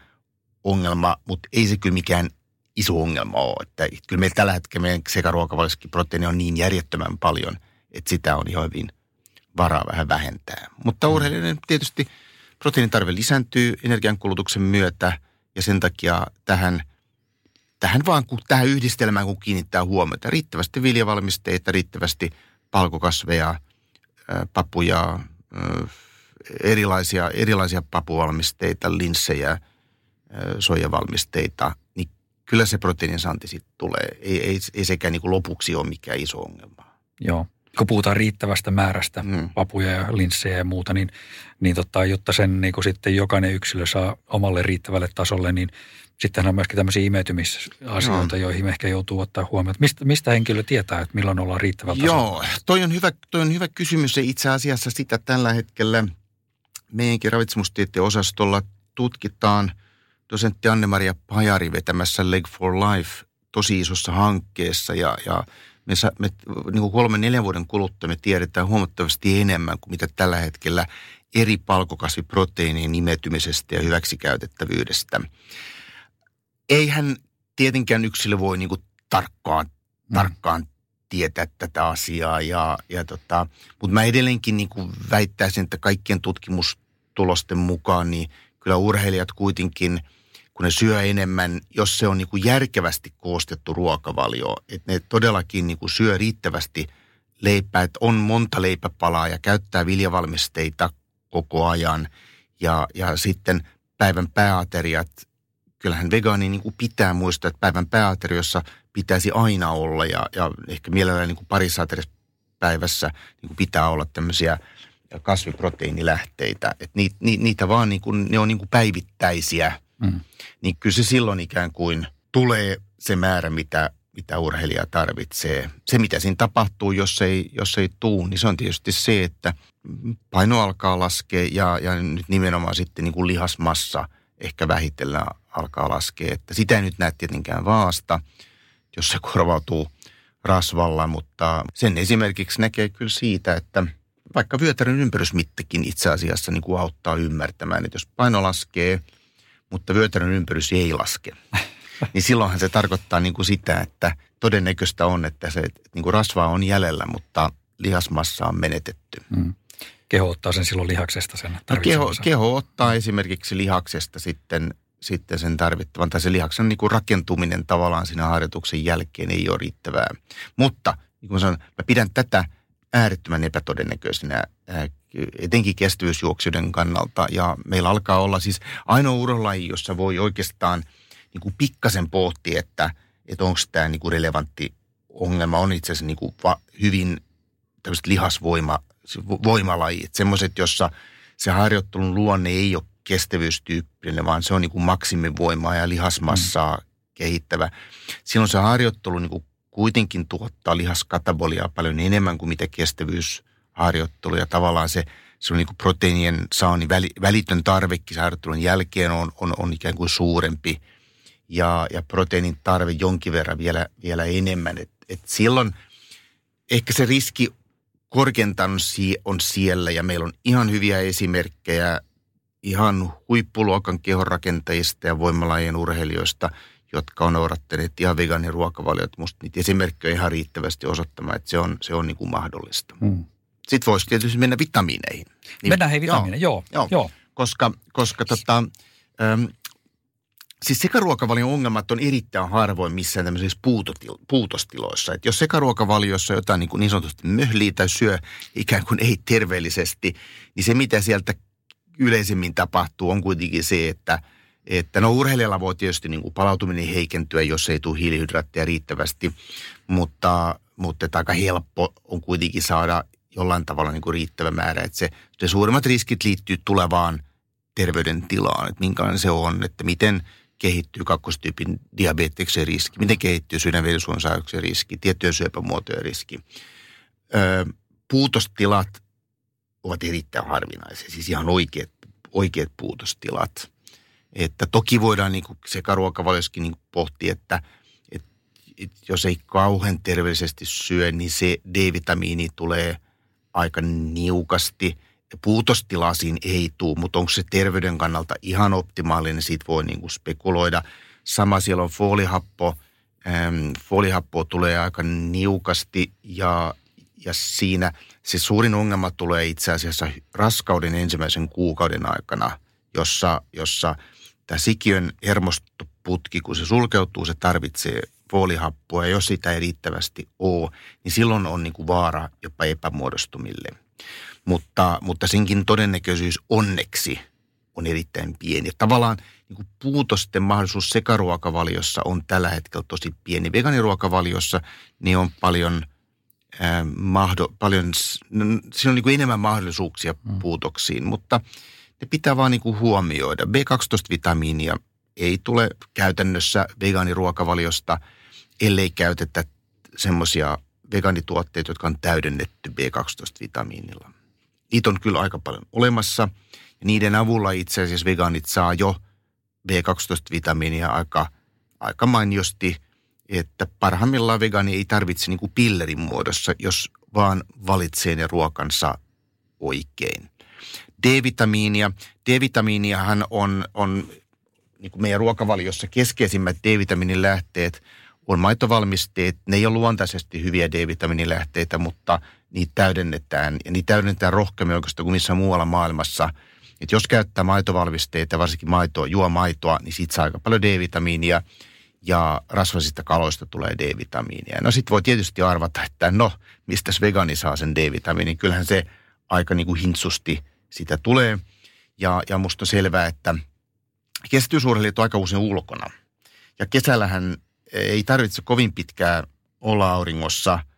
B: ongelma, mutta ei se kyllä mikään iso ongelma ole. Että kyllä meillä tällä hetkellä meidän sekaruokavaliossakin proteiini on niin järjettömän paljon, että sitä on ihan hyvin varaa vähän vähentää. Mutta mm. urheilijoiden tietysti proteiinitarve lisääntyy energiankulutuksen myötä ja sen takia tähän, tähän vaan kun tähän yhdistelmään kun kiinnittää huomiota. Riittävästi viljavalmisteita, riittävästi palkokasveja, papuja, erilaisia, erilaisia papuvalmisteita, linssejä, soijavalmisteita, niin kyllä se proteiinin saanti sitten tulee. Ei, ei, ei sekään niin kuin lopuksi ole mikään iso ongelma.
A: Joo kun puhutaan riittävästä määrästä mm. papuja ja linssejä ja muuta, niin, niin tota, jotta sen niin kuin sitten jokainen yksilö saa omalle riittävälle tasolle, niin sitten on myöskin tämmöisiä imeytymisasioita, no. joihin ehkä joutuu ottaa huomioon. Mistä, mistä henkilö tietää, että milloin ollaan riittävällä tasolla?
B: Joo, toi on hyvä, toi on hyvä kysymys ja itse asiassa sitä tällä hetkellä meidänkin ravitsemustieteen osastolla tutkitaan dosentti Anne-Maria Pajari vetämässä Leg for Life tosi isossa hankkeessa ja, ja me, me niin kuin kolmen, neljän vuoden kuluttua me tiedetään huomattavasti enemmän kuin mitä tällä hetkellä eri palkokasviproteiinien nimetymisestä ja hyväksikäytettävyydestä. Eihän tietenkään yksilö voi niin kuin tarkkaan, mm. tarkkaan tietää tätä asiaa, ja, ja tota, mutta mä edelleenkin niin kuin väittäisin, että kaikkien tutkimustulosten mukaan niin kyllä urheilijat kuitenkin – kun ne syö enemmän, jos se on niin kuin järkevästi koostettu ruokavalio, että ne todellakin niin kuin syö riittävästi leipää, että on monta leipäpalaa ja käyttää viljavalmisteita koko ajan ja, ja sitten päivän pääateriat, kyllähän vegaani niin kuin pitää muistaa, että päivän pääateriossa pitäisi aina olla ja, ja ehkä mielellään niin kuin parissa päivässä niin kuin pitää olla tämmöisiä kasviproteiinilähteitä. Että niitä, niitä vaan niin kuin, ne on niin kuin päivittäisiä – mm. niin kyllä se silloin ikään kuin tulee se määrä, mitä, mitä urheilija tarvitsee. Se, mitä siinä tapahtuu, jos ei, jos ei tuu, niin se on tietysti se, että paino alkaa laskea ja, ja nyt nimenomaan sitten niin kuin lihasmassa ehkä vähitellen alkaa laskea. Että sitä ei nyt näe tietenkään vaasta, jos se korvautuu rasvalla, mutta sen esimerkiksi näkee kyllä siitä, että vaikka vyötärön ympärysmittakin itse asiassa niin kuin auttaa ymmärtämään, että jos paino laskee, mutta vyötärön ympärys ei laske, <laughs> niin silloinhan se tarkoittaa niin kuin sitä, että todennäköistä on, että se että niin kuin rasvaa on jäljellä, mutta lihasmassa on menetetty. Mm.
A: Keho ottaa sen silloin lihaksesta sen
B: no keho, keho ottaa esimerkiksi lihaksesta sitten, sitten sen tarvittavan, tai se lihaksen niin kuin rakentuminen tavallaan siinä harjoituksen jälkeen ei ole riittävää. Mutta niin kuin sanon, mä pidän tätä äärettömän epätodennäköisenä etenkin kestävyysjuoksijoiden kannalta. Ja meillä alkaa olla siis ainoa urolaji, jossa voi oikeastaan niin kuin pikkasen pohtia, että, että onko tämä niin kuin relevantti ongelma, on itse asiassa niin kuin va, hyvin tämmöiset lihasvoima, voimalajit, semmoiset, jossa se harjoittelun luonne ei ole kestävyystyyppinen, vaan se on niin kuin maksimivoimaa ja lihasmassaa mm. kehittävä. Silloin se harjoittelu niin kuin kuitenkin tuottaa lihaskataboliaa paljon enemmän kuin mitä kestävyysharjoittelu ja tavallaan se, se on niin kuin proteiinien saani väli, välitön tarvekin harjoittelun jälkeen on, on, on ikään kuin suurempi ja, ja proteiinin tarve jonkin verran vielä, vielä enemmän. Et, et silloin ehkä se riski korkeintaan on siellä ja meillä on ihan hyviä esimerkkejä ihan huippuluokan kehonrakentajista ja voimalajien urheilijoista, jotka on noudattaneet ihan vegaaniruokavaliot. Musta niitä esimerkkejä ihan riittävästi osoittamaan, että se on, se on niin kuin mahdollista. Hmm. Sitten voisi tietysti mennä vitamiineihin.
A: Niin, Mennään hei vitamiineihin, joo. joo, joo.
B: Koska, koska tota, ähm, Siis sekaruokavalion ongelmat on erittäin harvoin missään tämmöisissä puutotil- puutostiloissa. Et jos sekaruokavaliossa jotain niin, kuin niin sanotusti möhlii tai syö ikään kuin ei terveellisesti, niin se mitä sieltä yleisemmin tapahtuu on kuitenkin se, että, että no urheilijalla voi tietysti niin kuin palautuminen heikentyä, jos ei tule hiilihydraatteja riittävästi, mutta, mutta aika helppo on kuitenkin saada jollain tavalla niin kuin riittävä määrä. Että se, se suurimmat riskit liittyy tulevaan terveydentilaan, että minkälainen se on, että miten – kehittyy kakkostyypin diabeteksen riski, miten kehittyy sydänverisuonsairauksien riski, tiettyjen syöpämuotojen riski. Öö, puutostilat ovat erittäin harvinaisia, siis ihan oikeat, oikeat puutostilat. Että toki voidaan niin sekaruokavalioskin niin pohtia, että, että, että jos ei kauhean terveellisesti syö, niin se D-vitamiini tulee aika niukasti – puutostilasiin ei tule, mutta onko se terveyden kannalta ihan optimaalinen, siitä voi niin kuin spekuloida. Sama siellä on folihappo, ähm, folihappoa tulee aika niukasti ja, ja siinä se suurin ongelma tulee itse asiassa raskauden ensimmäisen kuukauden aikana, jossa, jossa tämä sikiön hermostoputki, kun se sulkeutuu, se tarvitsee folihappoa ja jos sitä ei riittävästi ole, niin silloin on niin kuin vaara jopa epämuodostumille – mutta, mutta senkin todennäköisyys onneksi on erittäin pieni. Tavallaan niin kuin puutosten mahdollisuus sekaruokavaliossa on tällä hetkellä tosi pieni. Veganiruokavaliossa niin on paljon, äh, mahdo, paljon no, siinä on niin kuin enemmän mahdollisuuksia mm. puutoksiin, mutta ne pitää vaan niin kuin huomioida. B12-vitamiinia ei tule käytännössä vegaaniruokavaliosta, ellei käytetä semmoisia vegaanituotteita, jotka on täydennetty B12-vitamiinilla. Niitä on kyllä aika paljon olemassa. Ja niiden avulla itse asiassa vegaanit saa jo B12-vitamiinia aika, aika mainiosti, että parhaimmillaan vegaani ei tarvitse niin kuin pillerin muodossa, jos vaan valitsee ne ruokansa oikein. D-vitamiinia. D-vitamiiniahan on, on niin kuin meidän ruokavaliossa keskeisimmät D-vitamiinin lähteet on maitovalmisteet. Ne ei ole luontaisesti hyviä D-vitamiinilähteitä, mutta – niitä täydennetään. Ja niitä täydennetään rohkeammin oikeastaan kuin missään muualla maailmassa. Että jos käyttää maitovalmisteita, varsinkin maitoa, juo maitoa, niin siitä saa aika paljon D-vitamiinia ja rasvasista kaloista tulee D-vitamiinia. No sitten voi tietysti arvata, että no, mistä vegaani saa sen D-vitamiinin. Kyllähän se aika niin kuin hintsusti sitä tulee. Ja, ja musta on selvää, että kestävyysurheilijat on aika usein ulkona. Ja kesällähän ei tarvitse kovin pitkää olla auringossa –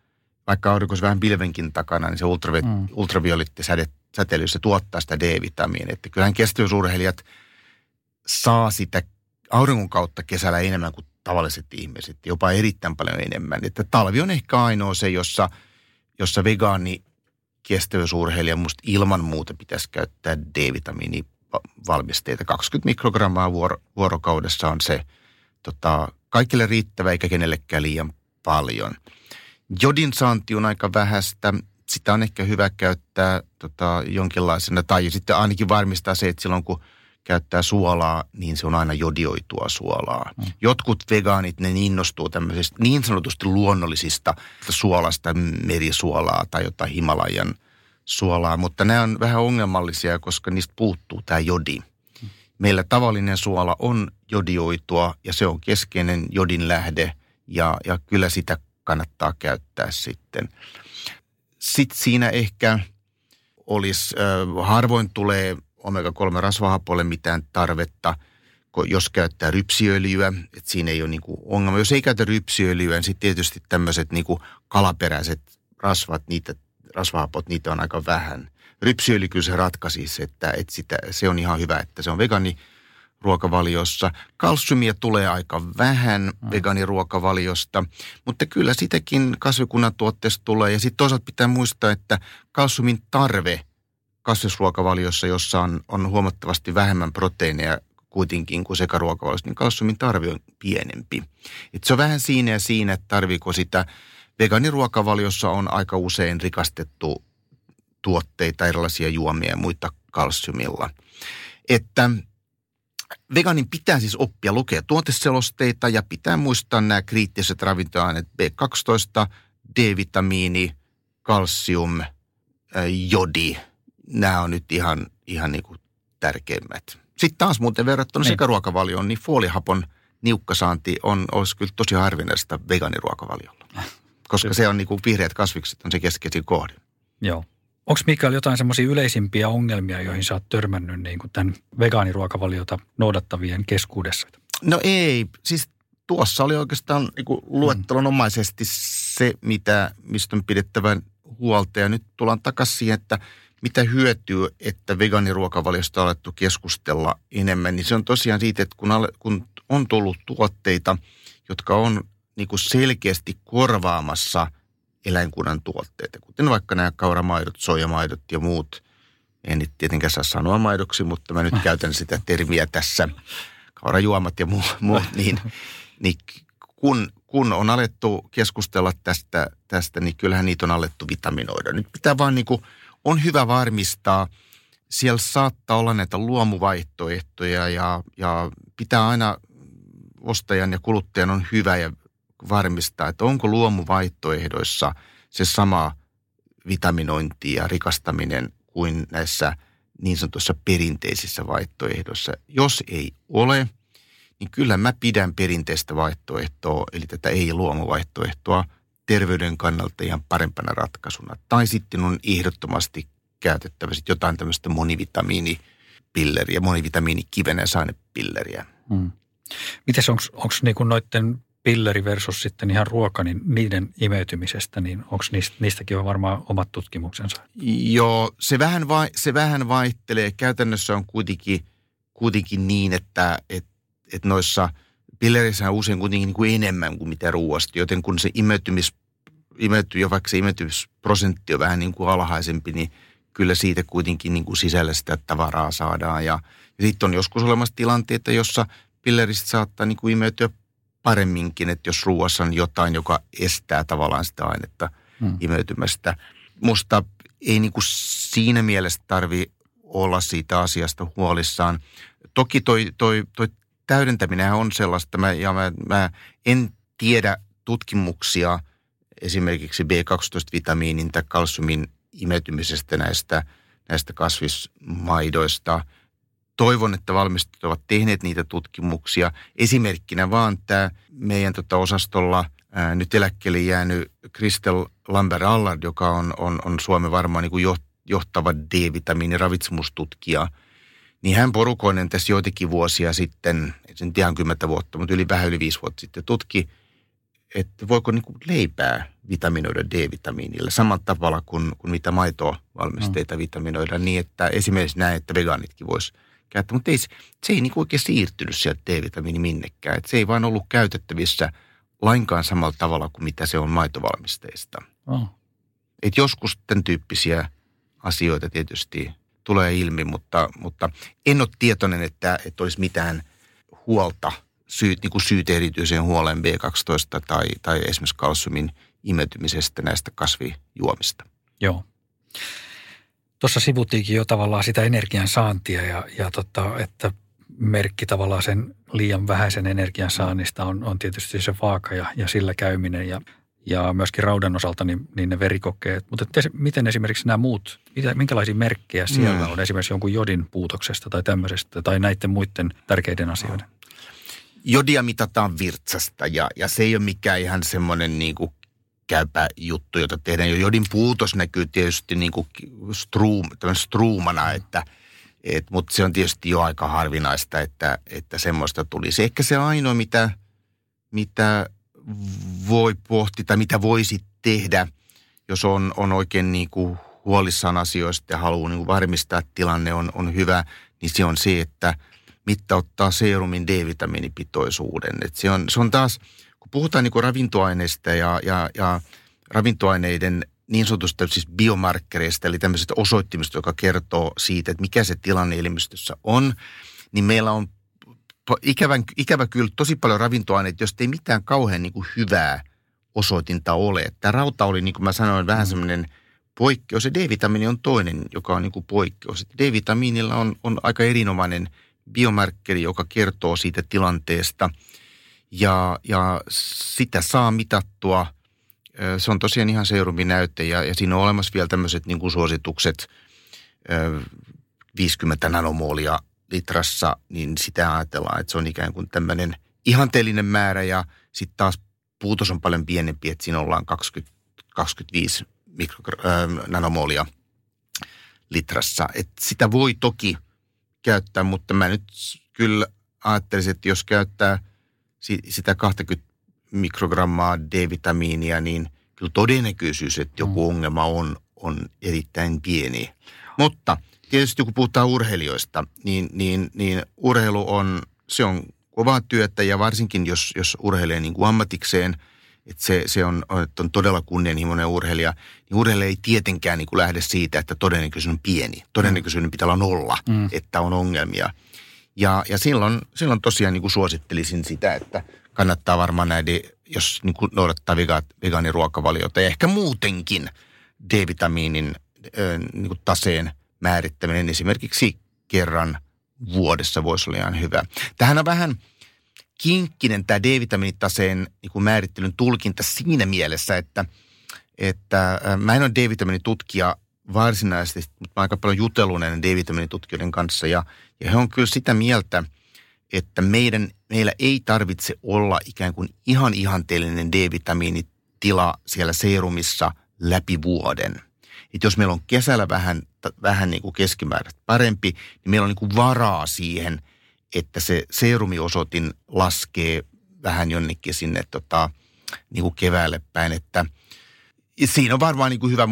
B: vaikka aurinko vähän pilvenkin takana, niin se ultravi- mm. ultraviolettisäteily, se tuottaa sitä D-vitamiinia. Että kyllähän kestävyysurheilijat saa sitä auringon kautta kesällä enemmän kuin tavalliset ihmiset, jopa erittäin paljon enemmän. Että talvi on ehkä ainoa se, jossa, jossa vegaani kestävyysurheilija musta ilman muuta pitäisi käyttää D-vitamiini valmisteita. 20 mikrogrammaa vuoro, vuorokaudessa on se tota, kaikille riittävä eikä kenellekään liian paljon – Jodin saanti on aika vähäistä. Sitä on ehkä hyvä käyttää tota, jonkinlaisena, tai sitten ainakin varmistaa se, että silloin kun käyttää suolaa, niin se on aina jodioitua suolaa. Mm. Jotkut vegaanit, ne innostuu tämmöisistä niin sanotusti luonnollisista suolasta, merisuolaa tai jotain Himalajan suolaa, mutta nämä on vähän ongelmallisia, koska niistä puuttuu tämä jodi. Meillä tavallinen suola on jodioitua ja se on keskeinen jodin lähde ja, ja kyllä sitä kannattaa käyttää sitten. Sitten siinä ehkä olisi, äh, harvoin tulee omega-3 rasvahapolle mitään tarvetta, jos käyttää rypsiöljyä, että siinä ei ole niinku ongelma. Jos ei käytä rypsiöljyä, niin sitten tietysti tämmöiset niinku kalaperäiset rasvat, niitä, rasvahapot, niitä on aika vähän. Rypsiöljy kyllä se ratkaisisi, että, että sitä, se on ihan hyvä, että se on vegani ruokavaliossa. Kalsiumia tulee aika vähän mm. vegaaniruokavaliosta, mutta kyllä sitäkin kasvikunnan tuotteesta tulee. Ja sitten toisaalta pitää muistaa, että kalsiumin tarve kasvisruokavaliossa, jossa on, on huomattavasti vähemmän proteiineja kuitenkin kuin sekaruokavaliossa, niin kalsiumin tarve on pienempi. Et se on vähän siinä ja siinä, että tarviiko sitä. Vegaaniruokavaliossa on aika usein rikastettu tuotteita, erilaisia juomia ja muita kalsiumilla. Että Veganin pitää siis oppia lukea tuoteselosteita ja pitää muistaa nämä kriittiset ravintoaineet B12, D-vitamiini, kalsium, jodi. Nämä on nyt ihan, ihan niin kuin tärkeimmät. Sitten taas muuten verrattuna niin. sekaruokavalioon, niin foolihapon niukkasaanti on, olisi kyllä tosi harvinaista vegaaniruokavaliolla. Koska se on niin kuin vihreät kasvikset on se keskeisin kohde.
A: Joo. Onko Mikael jotain semmoisia yleisimpiä ongelmia, joihin sä oot törmännyt niin kuin tämän vegaaniruokavaliota noudattavien keskuudessa?
B: No ei, siis tuossa oli oikeastaan niin kuin luettelonomaisesti se, mitä, mistä on pidettävä huolta. Ja nyt tullaan takaisin siihen, että mitä hyötyä, että vegaaniruokavaliosta on alettu keskustella enemmän, niin se on tosiaan siitä, että kun, ale, kun on tullut tuotteita, jotka on niin kuin selkeästi korvaamassa – eläinkunnan tuotteita, kuten vaikka nämä kauramaidot, soijamaidot ja muut. En nyt tietenkään saa sanoa maidoksi, mutta mä nyt <laughs> käytän sitä termiä tässä, kaurajuomat ja muut, muut niin, niin kun, kun on alettu keskustella tästä, tästä, niin kyllähän niitä on alettu vitaminoida. Nyt pitää vaan niin kuin, on hyvä varmistaa, siellä saattaa olla näitä luomuvaihtoehtoja ja, ja pitää aina ostajan ja kuluttajan on hyvä ja varmistaa, että onko luomuvaihtoehdoissa se sama vitaminointi ja rikastaminen kuin näissä niin sanotuissa perinteisissä vaihtoehdoissa. Jos ei ole, niin kyllä mä pidän perinteistä vaihtoehtoa, eli tätä ei-luomuvaihtoehtoa terveyden kannalta ihan parempana ratkaisuna. Tai sitten on ehdottomasti käytettävä sitten jotain tämmöistä monivitamiinipilleriä, monivitamiinikivenä saanepilleriä. Hmm.
A: Miten onko niinku noiden pilleri versus sitten ihan ruoka, niin niiden imeytymisestä, niin onko niistä, niistäkin on varmaan omat tutkimuksensa?
B: Joo, se vähän, vai, se vähän vaihtelee. Käytännössä on kuitenkin, kuitenkin niin, että et, et noissa pillereissä on usein kuitenkin niin kuin enemmän kuin mitä ruoasta, joten kun se imeytymis, imeyty, jo vaikka se imeytymisprosentti on vähän niin kuin alhaisempi, niin kyllä siitä kuitenkin niin kuin sisällä sitä tavaraa saadaan. Ja, ja sitten on joskus olemassa tilanteita, jossa pilleristä saattaa niin kuin imeytyä paremminkin, että jos ruoassa on jotain, joka estää tavallaan sitä ainetta hmm. imeytymästä. Musta ei niin kuin siinä mielessä tarvi olla siitä asiasta huolissaan. Toki toi, toi, toi täydentäminen on sellaista, mä, ja mä, mä en tiedä tutkimuksia esimerkiksi B12-vitamiinin tai kalsiumin imeytymisestä näistä, näistä kasvismaidoista – toivon, että valmistajat ovat tehneet niitä tutkimuksia. Esimerkkinä vaan tämä meidän tota osastolla ää, nyt eläkkeelle jäänyt Kristel Lambert Allard, joka on, on, on Suomen varmaan niin johtava D-vitamiini ravitsemustutkija, niin hän porukoinen tässä joitakin vuosia sitten, ei sen ihan kymmentä vuotta, mutta yli vähän yli viisi vuotta sitten tutki, että voiko niin kuin leipää vitaminoida D-vitamiinilla samalla tavalla kuin, kuin mitä maitoa valmisteita mm. vitaminoida, niin että esimerkiksi näin, että vegaanitkin voisi käyttää, mutta ei, se ei niin oikein siirtynyt sieltä D-vitamiini minnekään. Et se ei vaan ollut käytettävissä lainkaan samalla tavalla kuin mitä se on maitovalmisteista. Oh. Et joskus tämän tyyppisiä asioita tietysti tulee ilmi, mutta, mutta en ole tietoinen, että, että olisi mitään huolta, syyt, niin kuin syyt erityiseen huoleen B12 tai, tai esimerkiksi kalsiumin imetymisestä näistä kasvijuomista.
A: Joo. Tuossa sivuttiinkin jo tavallaan sitä energian saantia ja, ja tota, että merkki tavallaan sen liian vähäisen energian saannista on, on tietysti se vaaka ja, ja sillä käyminen ja, ja myöskin raudan osalta niin, niin ne verikokeet. Mutta te, miten esimerkiksi nämä muut, mitä, minkälaisia merkkejä siellä mm. on esimerkiksi jonkun jodin puutoksesta tai tämmöisestä tai näiden muiden tärkeiden asioiden?
B: Jodia mitataan virtsasta ja, ja se ei ole mikään ihan semmoinen niin kuin käypä juttu, jota tehdään. Jo jodin puutos näkyy tietysti niin kuin struum, struumana, että et, mutta se on tietysti jo aika harvinaista, että, että semmoista tulisi. Ehkä se ainoa, mitä, mitä voi pohtia tai mitä voisi tehdä, jos on, on oikein niin kuin huolissaan asioista ja haluaa niin kuin varmistaa, että tilanne on, on hyvä, niin se on se, että mittauttaa serumin D-vitamiinipitoisuuden. Et se, on, se on taas, kun puhutaan niin kuin ravintoaineista ja, ja, ja ravintoaineiden niin sanotusta siis biomarkkereista, eli tämmöisistä osoittimista, joka kertoo siitä, että mikä se tilanne elimistössä on, niin meillä on ikävän, ikävä kyllä tosi paljon ravintoaineita, josta ei mitään kauhean niin kuin hyvää osoitinta ole. Tämä rauta oli, niin kuin mä sanoin, vähän mm. semmoinen poikkeus. Ja D-vitamiini on toinen, joka on niin kuin poikkeus. D-vitamiinilla on, on aika erinomainen biomarkkeri, joka kertoo siitä tilanteesta. Ja, ja sitä saa mitattua. Se on tosiaan ihan seuruminäyte ja, ja siinä on olemassa vielä tämmöiset niin kuin suositukset 50 nanomolia litrassa, niin sitä ajatellaan, että se on ikään kuin tämmöinen ihanteellinen määrä ja sitten taas puutos on paljon pienempi, että siinä ollaan 20, 25 mikro, äh, nanomolia litrassa. Et sitä voi toki käyttää, mutta mä nyt kyllä ajattelisin, että jos käyttää sitä 20 mikrogrammaa D-vitamiinia, niin kyllä todennäköisyys, että joku mm. ongelma on, on erittäin pieni. Mutta – tietysti kun puhutaan urheilijoista, niin, niin, niin urheilu on, se on kovaa työtä ja varsinkin jos, jos urheilee niin kuin ammatikseen, että se, se on, että on todella kunnianhimoinen urheilija, niin urheilija ei tietenkään niin kuin lähde siitä, että todennäköisyys on pieni. Todennäköisyyden pitää olla nolla, mm. että on ongelmia. Ja, ja silloin, silloin tosiaan niin kuin suosittelisin sitä, että kannattaa varmaan näiden, jos niin kuin noudattaa vegaaniruokavaliota ja ehkä muutenkin D-vitamiinin niin kuin taseen – määrittäminen esimerkiksi kerran vuodessa voisi olla ihan hyvä. Tähän on vähän kinkkinen tämä D-vitamiinitaseen niin määrittelyn tulkinta siinä mielessä, että, että mä en ole D-vitamiinitutkija varsinaisesti, mutta mä aika paljon jutellut näiden D-vitamiinitutkijoiden kanssa ja, ja he on kyllä sitä mieltä, että meidän, meillä ei tarvitse olla ikään kuin ihan ihanteellinen D-vitamiinitila siellä serumissa läpi vuoden – että jos meillä on kesällä vähän, vähän niin kuin keskimäärät parempi, niin meillä on niin kuin varaa siihen, että se serumiosoitin laskee vähän jonnekin sinne tota, niin kuin keväälle päin, että Siinä on varmaan niin kuin hyvä,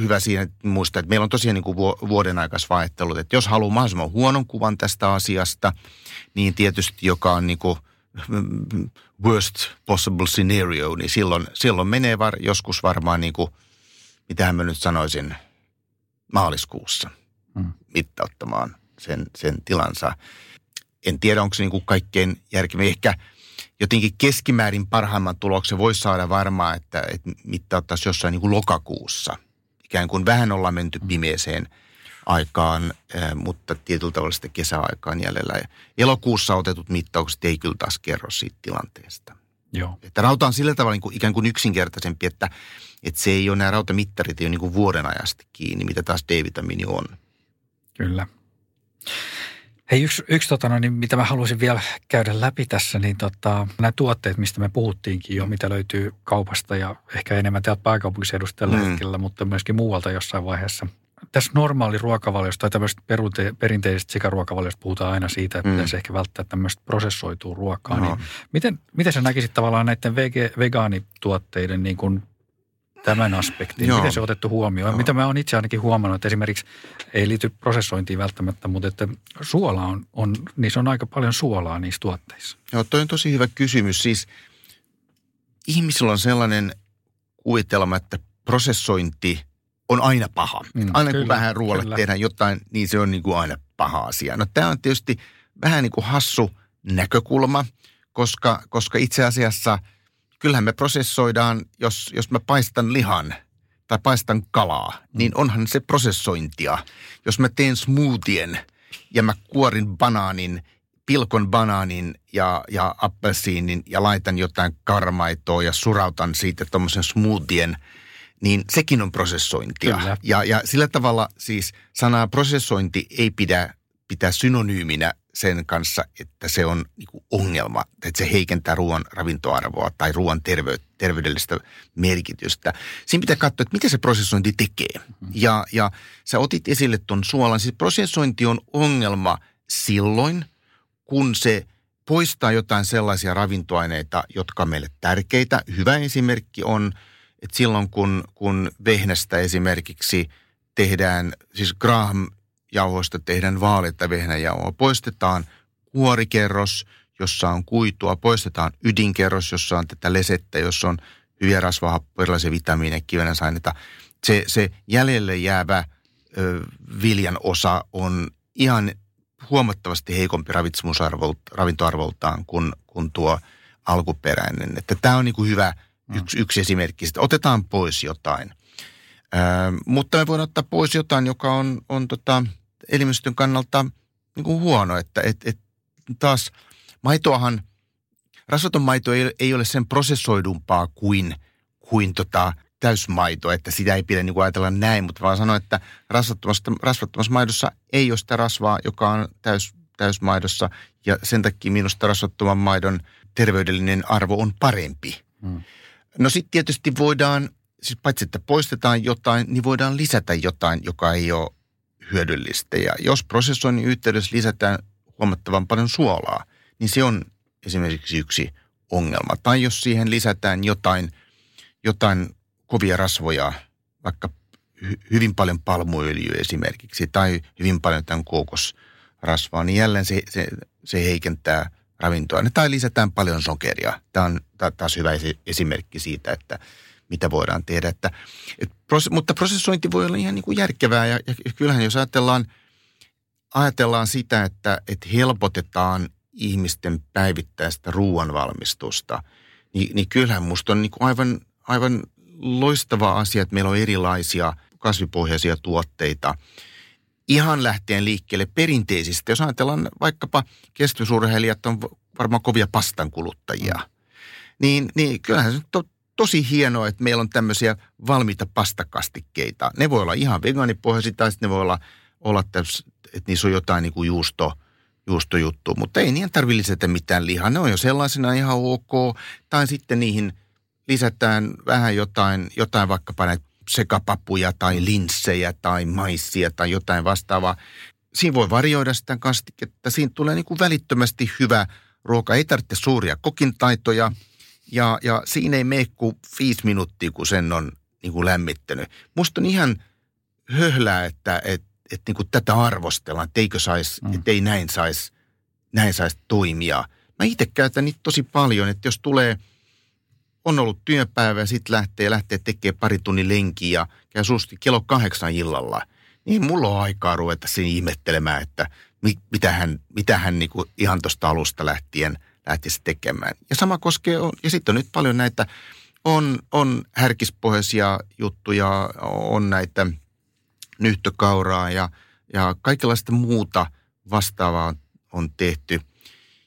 B: hyvä siinä muistaa, että meillä on tosiaan niin kuin vuoden aikais vaihtelut, että jos haluaa mahdollisimman huonon kuvan tästä asiasta, niin tietysti joka on niin kuin worst possible scenario, niin silloin, silloin menee var, joskus varmaan niin kuin – mitähän mä nyt sanoisin, maaliskuussa hmm. mittauttamaan sen, sen tilansa. En tiedä, onko se niin kuin kaikkein järkevä. Ehkä jotenkin keskimäärin parhaimman tuloksen voisi saada varmaan, että, että mittauttaisi jossain niin kuin lokakuussa. Ikään kuin vähän ollaan menty hmm. pimeeseen aikaan, mutta tietyllä tavalla sitten kesäaikaan jäljellä. Elokuussa otetut mittaukset ei kyllä taas kerro siitä tilanteesta.
A: Joo.
B: Että rauta on sillä tavalla niin kuin ikään kuin yksinkertaisempi, että, että se ei ole nämä rautamittarit ei ole niin kuin vuoden ajasta kiinni, mitä taas D-vitamiini on.
A: Kyllä. Hei, yksi, yksi tota, no, niin mitä mä haluaisin vielä käydä läpi tässä, niin tota, nämä tuotteet, mistä me puhuttiinkin jo, mitä löytyy kaupasta ja ehkä enemmän täältä pääkaupunkiseudusta tällä mm. hetkellä, mutta myöskin muualta jossain vaiheessa – tässä normaali ruokavaliosta tai tämmöistä perinteisestä sikaruokavaliosta puhutaan aina siitä, että mm. pitäisi ehkä välttää tämmöistä prosessoitua ruokaa. No. Niin miten, miten sä näkisit tavallaan näiden vege, vegaanituotteiden niin kuin tämän aspektin? Joo. Miten se on otettu huomioon? Joo. Mitä mä oon itse ainakin huomannut, että esimerkiksi ei liity prosessointiin välttämättä, mutta että suola on, on, niissä on aika paljon suolaa niissä tuotteissa.
B: Joo, toi on tosi hyvä kysymys. Siis ihmisillä on sellainen kuvitelma, että prosessointi – on aina paha. Mm, aina kyllä, kun vähän ruoalle kyllä. tehdään jotain, niin se on niin kuin aina paha asia. No tämä on tietysti vähän niin kuin hassu näkökulma, koska, koska itse asiassa kyllähän me prosessoidaan, jos, jos mä paistan lihan tai paistan kalaa, mm. niin onhan se prosessointia. Jos mä teen smoothien ja mä kuorin banaanin, pilkon banaanin ja, ja appelsiinin ja laitan jotain karmaitoa ja surautan siitä tuommoisen smoothien, niin sekin on prosessointia. Kyllä. Ja, ja sillä tavalla siis sanaa prosessointi ei pidä pitää synonyyminä sen kanssa, että se on niin ongelma, että se heikentää ruoan ravintoarvoa tai ruoan terve, terveydellistä merkitystä. Siinä pitää katsoa, että mitä se prosessointi tekee. Mm-hmm. Ja, ja sä otit esille tuon suolan. Siis prosessointi on ongelma silloin, kun se poistaa jotain sellaisia ravintoaineita, jotka on meille tärkeitä. Hyvä esimerkki on, että silloin kun, kun vehnästä esimerkiksi tehdään, siis Graham jauhoista tehdään vaaleita vehnäjauhoa. Poistetaan kuorikerros, jossa on kuitua, poistetaan ydinkerros, jossa on tätä lesettä, jossa on hyviä rasvahappoja, erilaisia vitamiineja, kivenäsaineita. Se, se jäljelle jäävä ö, viljan osa on ihan huomattavasti heikompi ravintoarvoltaan kuin, kuin tuo alkuperäinen. Että tämä on niin kuin hyvä. Yksi, yksi esimerkki. Sitten otetaan pois jotain. Ö, mutta me voidaan ottaa pois jotain, joka on, on tota, elimistön kannalta niin kuin huono, että et, et taas maitoahan, rasvaton maito ei, ei ole sen prosessoidumpaa kuin, kuin tota, täysmaito, että sitä ei pidä niin kuin ajatella näin, mutta vaan sanoa, että rasvattomassa, rasvattomassa maidossa ei ole sitä rasvaa, joka on täys, täysmaidossa ja sen takia minusta rasvattoman maidon terveydellinen arvo on parempi. Hmm. No sitten tietysti voidaan, siis paitsi että poistetaan jotain, niin voidaan lisätä jotain, joka ei ole hyödyllistä. Ja jos prosessoinnin yhteydessä lisätään huomattavan paljon suolaa, niin se on esimerkiksi yksi ongelma. Tai jos siihen lisätään jotain, jotain kovia rasvoja, vaikka hy- hyvin paljon palmuöljyä esimerkiksi, tai hyvin paljon tämän kookosrasvaa, niin jälleen se, se, se heikentää ravintoa. Tai lisätään paljon sokeria. Tämä on taas hyvä esimerkki siitä, että mitä voidaan tehdä. Että, et, mutta prosessointi voi olla ihan niin kuin järkevää ja, ja kyllähän jos ajatellaan, ajatellaan sitä, että, että helpotetaan ihmisten päivittäistä ruoanvalmistusta, niin, niin kyllähän musta on niin kuin aivan, aivan loistava asia, että meillä on erilaisia kasvipohjaisia tuotteita. Ihan lähtien liikkeelle perinteisistä. Jos ajatellaan vaikkapa kestävyysurheilijat on varmaan kovia pastan kuluttajia, mm. niin, niin kyllähän se tosi hienoa, että meillä on tämmöisiä valmiita pastakastikkeita. Ne voi olla ihan vegaanipohjaisia tai sitten ne voi olla, olla täs, että niissä on jotain niin kuin juusto, juustojuttu, mutta ei niihin tarvitse lisätä mitään lihaa. Ne on jo sellaisena ihan ok. Tai sitten niihin lisätään vähän jotain, jotain vaikkapa näitä sekapapuja tai linssejä tai maissia tai jotain vastaavaa. Siinä voi varjoida sitä kastiketta. Siinä tulee niin kuin välittömästi hyvä ruoka. Ei tarvitse suuria kokintaitoja – ja, ja siinä ei mene kuin viisi minuuttia, kun sen on niin kuin lämmittänyt. Musta on ihan höhlää, että et, et niin kuin tätä arvostellaan, että eikö sais, mm. että ei näin saisi näin sais toimia. Mä itse käytän niitä tosi paljon, että jos tulee, on ollut työpäivä ja sitten lähtee, lähtee tekemään pari tunnin lenkiä ja käy susti kello kahdeksan illalla, niin mulla on aikaa ruveta siinä ihmettelemään, että mitä hän, mitä hän niin kuin ihan tuosta alusta lähtien – lähtisi tekemään. Ja sama koskee, ja sitten on nyt paljon näitä, on, on härkispohjaisia juttuja, on näitä nyhtökauraa ja, ja kaikenlaista muuta vastaavaa on tehty.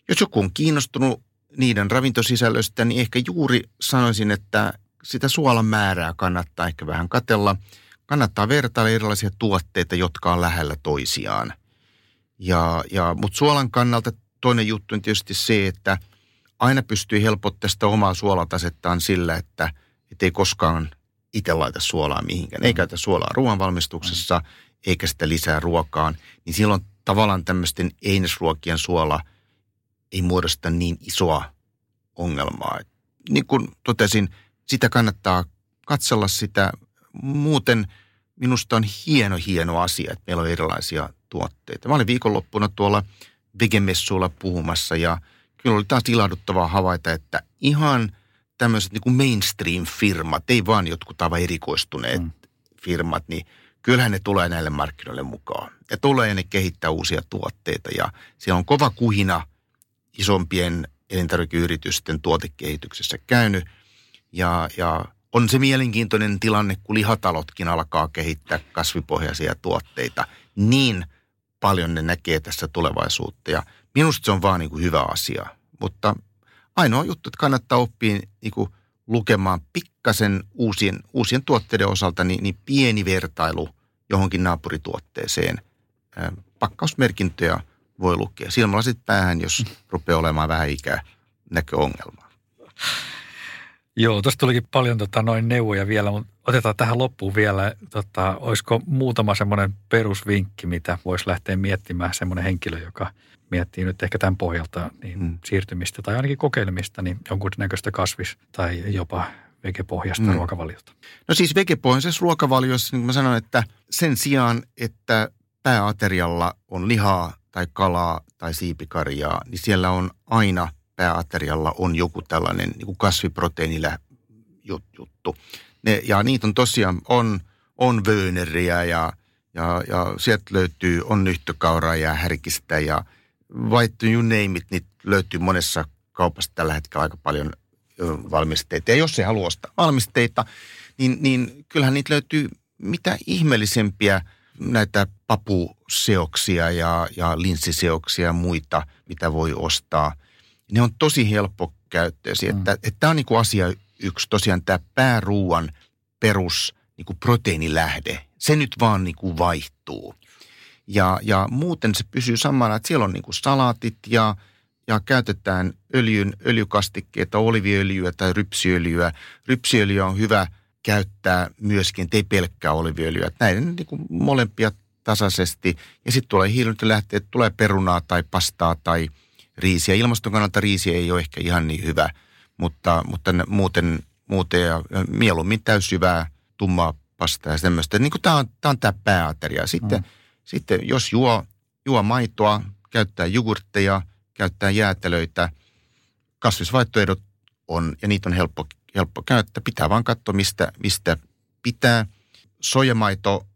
B: Jos joku on kiinnostunut niiden ravintosisällöstä, niin ehkä juuri sanoisin, että sitä suolan määrää kannattaa ehkä vähän katella. Kannattaa vertailla erilaisia tuotteita, jotka on lähellä toisiaan. Ja, ja, mutta suolan kannalta toinen juttu on tietysti se, että aina pystyy helpottamaan sitä omaa suolatasettaan sillä, että ei koskaan itse laita suolaa mihinkään. Ei käytä suolaa ruoanvalmistuksessa, eikä sitä lisää ruokaan. Niin silloin tavallaan tämmöisten einesruokien suola ei muodosta niin isoa ongelmaa. Niin kuin totesin, sitä kannattaa katsella sitä. Muuten minusta on hieno, hieno asia, että meillä on erilaisia tuotteita. Mä olin viikonloppuna tuolla – vegemessuilla puhumassa ja kyllä oli taas ilahduttavaa havaita, että ihan tämmöiset niin kuin mainstream-firmat, ei vaan jotkut aivan erikoistuneet mm. firmat, niin kyllähän ne tulee näille markkinoille mukaan. Ja tulee ja ne kehittää uusia tuotteita ja siellä on kova kuhina isompien elintarvikeyritysten tuotekehityksessä käynyt. Ja, ja on se mielenkiintoinen tilanne, kun lihatalotkin alkaa kehittää kasvipohjaisia tuotteita. Niin paljon ne näkee tässä tulevaisuutta ja minusta se on vaan niin kuin hyvä asia. Mutta ainoa juttu, että kannattaa oppia niin kuin lukemaan pikkasen uusien, uusien tuotteiden osalta niin, niin pieni vertailu johonkin naapurituotteeseen. Pakkausmerkintöjä voi lukea. Silmälasit päähän, jos rupeaa olemaan vähän ikää näköongelmaa.
A: Joo, tuossa tulikin paljon tota, noin neuvoja vielä, mutta otetaan tähän loppuun vielä, tota, olisiko muutama semmoinen perusvinkki, mitä voisi lähteä miettimään semmoinen henkilö, joka miettii nyt ehkä tämän pohjalta niin hmm. siirtymistä tai ainakin kokeilemista, niin jonkunnäköistä kasvis- tai jopa vegepohjasta hmm. ruokavaliota.
B: No siis vegepohjaisessa ruokavaliossa, niin kuin mä sanoin, että sen sijaan, että pääaterialla on lihaa tai kalaa tai siipikarjaa, niin siellä on aina – pääaterialla on joku tällainen niin kuin kasviproteiinillä juttu. Ne, ja niitä on tosiaan, on, on vööneriä ja, ja, ja sieltä löytyy, on nyhtökauraa ja härkistä ja white you name it, niitä löytyy monessa kaupassa tällä hetkellä aika paljon valmisteita. Ja jos se haluaa ostaa valmisteita, niin, niin kyllähän niitä löytyy mitä ihmeellisempiä näitä papuseoksia ja, ja linssiseoksia ja muita, mitä voi ostaa – ne on tosi helppo käyttöisiä. Mm. Että, että tämä on niin kuin asia yksi, tosiaan tämä pääruuan perus niin kuin proteiinilähde. Se nyt vaan niin kuin vaihtuu. Ja, ja muuten se pysyy samana, että siellä on niin kuin salaatit ja, ja käytetään öljyn, öljykastikkeita, oliviöljyä tai rypsiöljyä. Rypsiöljyä on hyvä käyttää myöskin, ei pelkkää oliviöljyä. Näiden niin kuin molempia tasaisesti. Ja sitten tulee hiilentylähteet, tulee perunaa tai pastaa tai – riisiä. Ilmaston kannalta riisi ei ole ehkä ihan niin hyvä, mutta, mutta muuten, muuten ja mieluummin täysjyvää, tummaa pastaa ja semmoista. Niin tämä on, tämä on tämä pääateria. Sitten, mm. sitten jos juo, juo maitoa, käyttää jogurtteja, käyttää jäätelöitä, kasvisvaihtoehdot on, ja niitä on helppo, helppo käyttää. Pitää vaan katsoa, mistä, mistä pitää. Sojamaito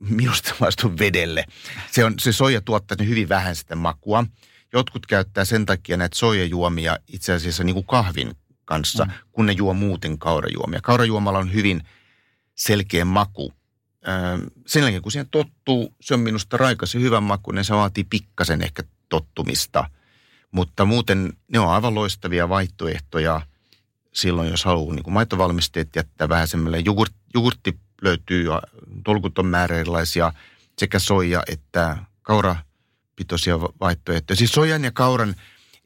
B: minusta maistuu vedelle. Se, on, se soija tuottaa hyvin vähän sitä makua. Jotkut käyttää sen takia näitä soijajuomia itse asiassa niin kuin kahvin kanssa, mm. kun ne juo muuten kaurajuomia. Kaurajuomalla on hyvin selkeä maku. sen jälkeen kun siihen tottuu, se on minusta raikas ja hyvän maku, niin se vaatii pikkasen ehkä tottumista. Mutta muuten ne on aivan loistavia vaihtoehtoja silloin, jos haluaa niin maitovalmisteet jättää vähän. Jogurt, jogurtti löytyy tolkuton määrä erilaisia sekä soija että kaura pitoisia vaihtoehtoja. Siis sojan ja kauran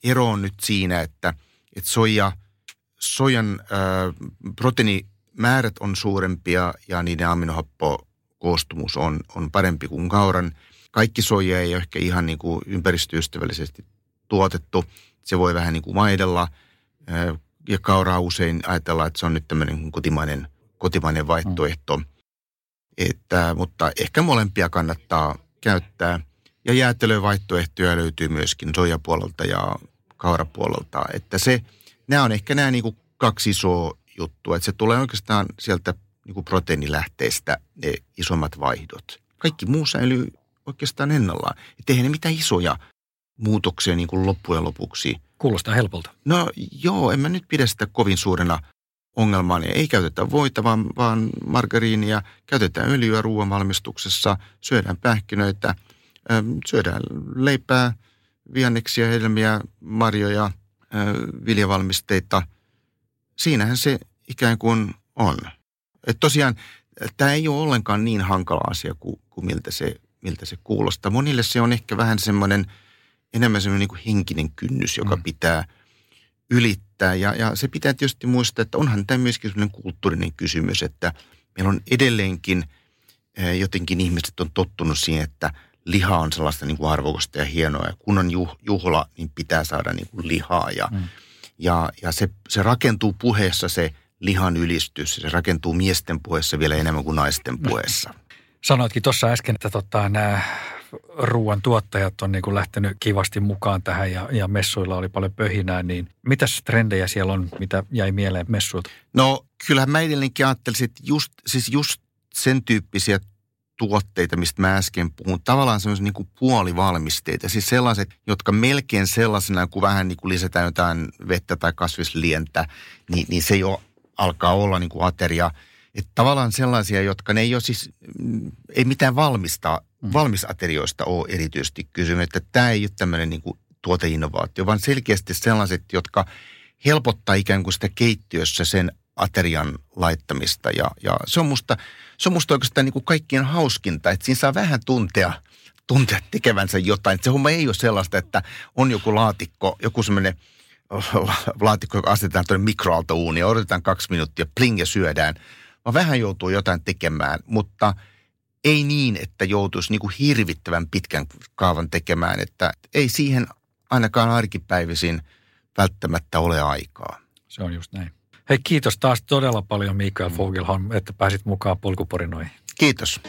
B: ero on nyt siinä, että, että soja, sojan ää, proteiinimäärät on suurempia ja niiden aminohappokoostumus on, on parempi kuin kauran. Kaikki soja ei ole ehkä ihan niin kuin ympäristöystävällisesti tuotettu. Se voi vähän niin kuin maidella ja kauraa usein ajatellaan, että se on nyt tämmöinen kotimainen, kotimainen vaihtoehto. Mm. Että, mutta ehkä molempia kannattaa käyttää – ja jäätelövaihtoehtoja löytyy myöskin sojapuolelta ja kaurapuolelta. Että se, nämä on ehkä nämä niin kuin kaksi isoa juttua. Että se tulee oikeastaan sieltä niin kuin proteiinilähteestä ne isommat vaihdot. Kaikki muu säilyy oikeastaan ennallaan. Että eihän ne mitään isoja muutoksia niin kuin loppujen lopuksi.
A: Kuulostaa helpolta.
B: No joo, en mä nyt pidä sitä kovin suurena ongelmana. Ei käytetä voita, vaan, vaan margariinia. Käytetään öljyä ruoanvalmistuksessa, syödään pähkinöitä – syödään leipää, vihanneksia, helmiä, marjoja, viljavalmisteita. Siinähän se ikään kuin on. Et tosiaan tämä ei ole ollenkaan niin hankala asia kuin, kuin miltä, se, miltä se kuulostaa. Monille se on ehkä vähän semmoinen, enemmän semmoinen niin henkinen kynnys, joka mm. pitää ylittää. Ja, ja se pitää tietysti muistaa, että onhan tämä myöskin semmoinen kulttuurinen kysymys, että meillä on edelleenkin jotenkin ihmiset on tottunut siihen, että – liha on sellaista niin kuin arvokasta ja hienoa. Ja kun on juhla, niin pitää saada niin kuin lihaa. Ja, mm. ja, ja se, se rakentuu puheessa se lihan ylistys. Se rakentuu miesten puheessa vielä enemmän kuin naisten puheessa.
A: Sanoitkin tuossa äsken, että tota, nämä ruoan tuottajat on niin kuin lähtenyt kivasti mukaan tähän ja, ja messuilla oli paljon pöhinää, niin mitäs trendejä siellä on, mitä jäi mieleen messuilta?
B: No kyllähän mä edelleenkin ajattelisin, että just, siis just sen tyyppisiä tuotteita, mistä mä äsken puhun, tavallaan semmoisia niin puolivalmisteita, siis sellaiset, jotka melkein sellaisena, kun vähän niin kuin lisätään jotain vettä tai kasvislientä, niin, niin se jo alkaa olla niin kuin ateria. Että tavallaan sellaisia, jotka ne ei ole siis, mm, ei mitään valmista, mm. valmisaterioista ole erityisesti kysymys. Että tämä ei ole tämmöinen niin kuin tuoteinnovaatio, vaan selkeästi sellaiset, jotka helpottaa ikään kuin sitä keittiössä sen aterian laittamista. Ja, ja se, on musta, se on musta oikeastaan niin kuin kaikkien hauskinta, että siinä saa vähän tuntea, tuntea tekevänsä jotain. Että se homma ei ole sellaista, että on joku laatikko, joku semmoinen <laughs> laatikko, joka asetetaan tuonne mikroaaltouuniin ja odotetaan kaksi minuuttia, pling ja syödään. Vaan vähän joutuu jotain tekemään, mutta ei niin, että joutuisi niin kuin hirvittävän pitkän kaavan tekemään, että ei siihen ainakaan arkipäivisin välttämättä ole aikaa.
A: Se on just näin. Hei kiitos taas todella paljon Mikael Fogelholm, että pääsit mukaan polkuporinoihin.
B: Kiitos.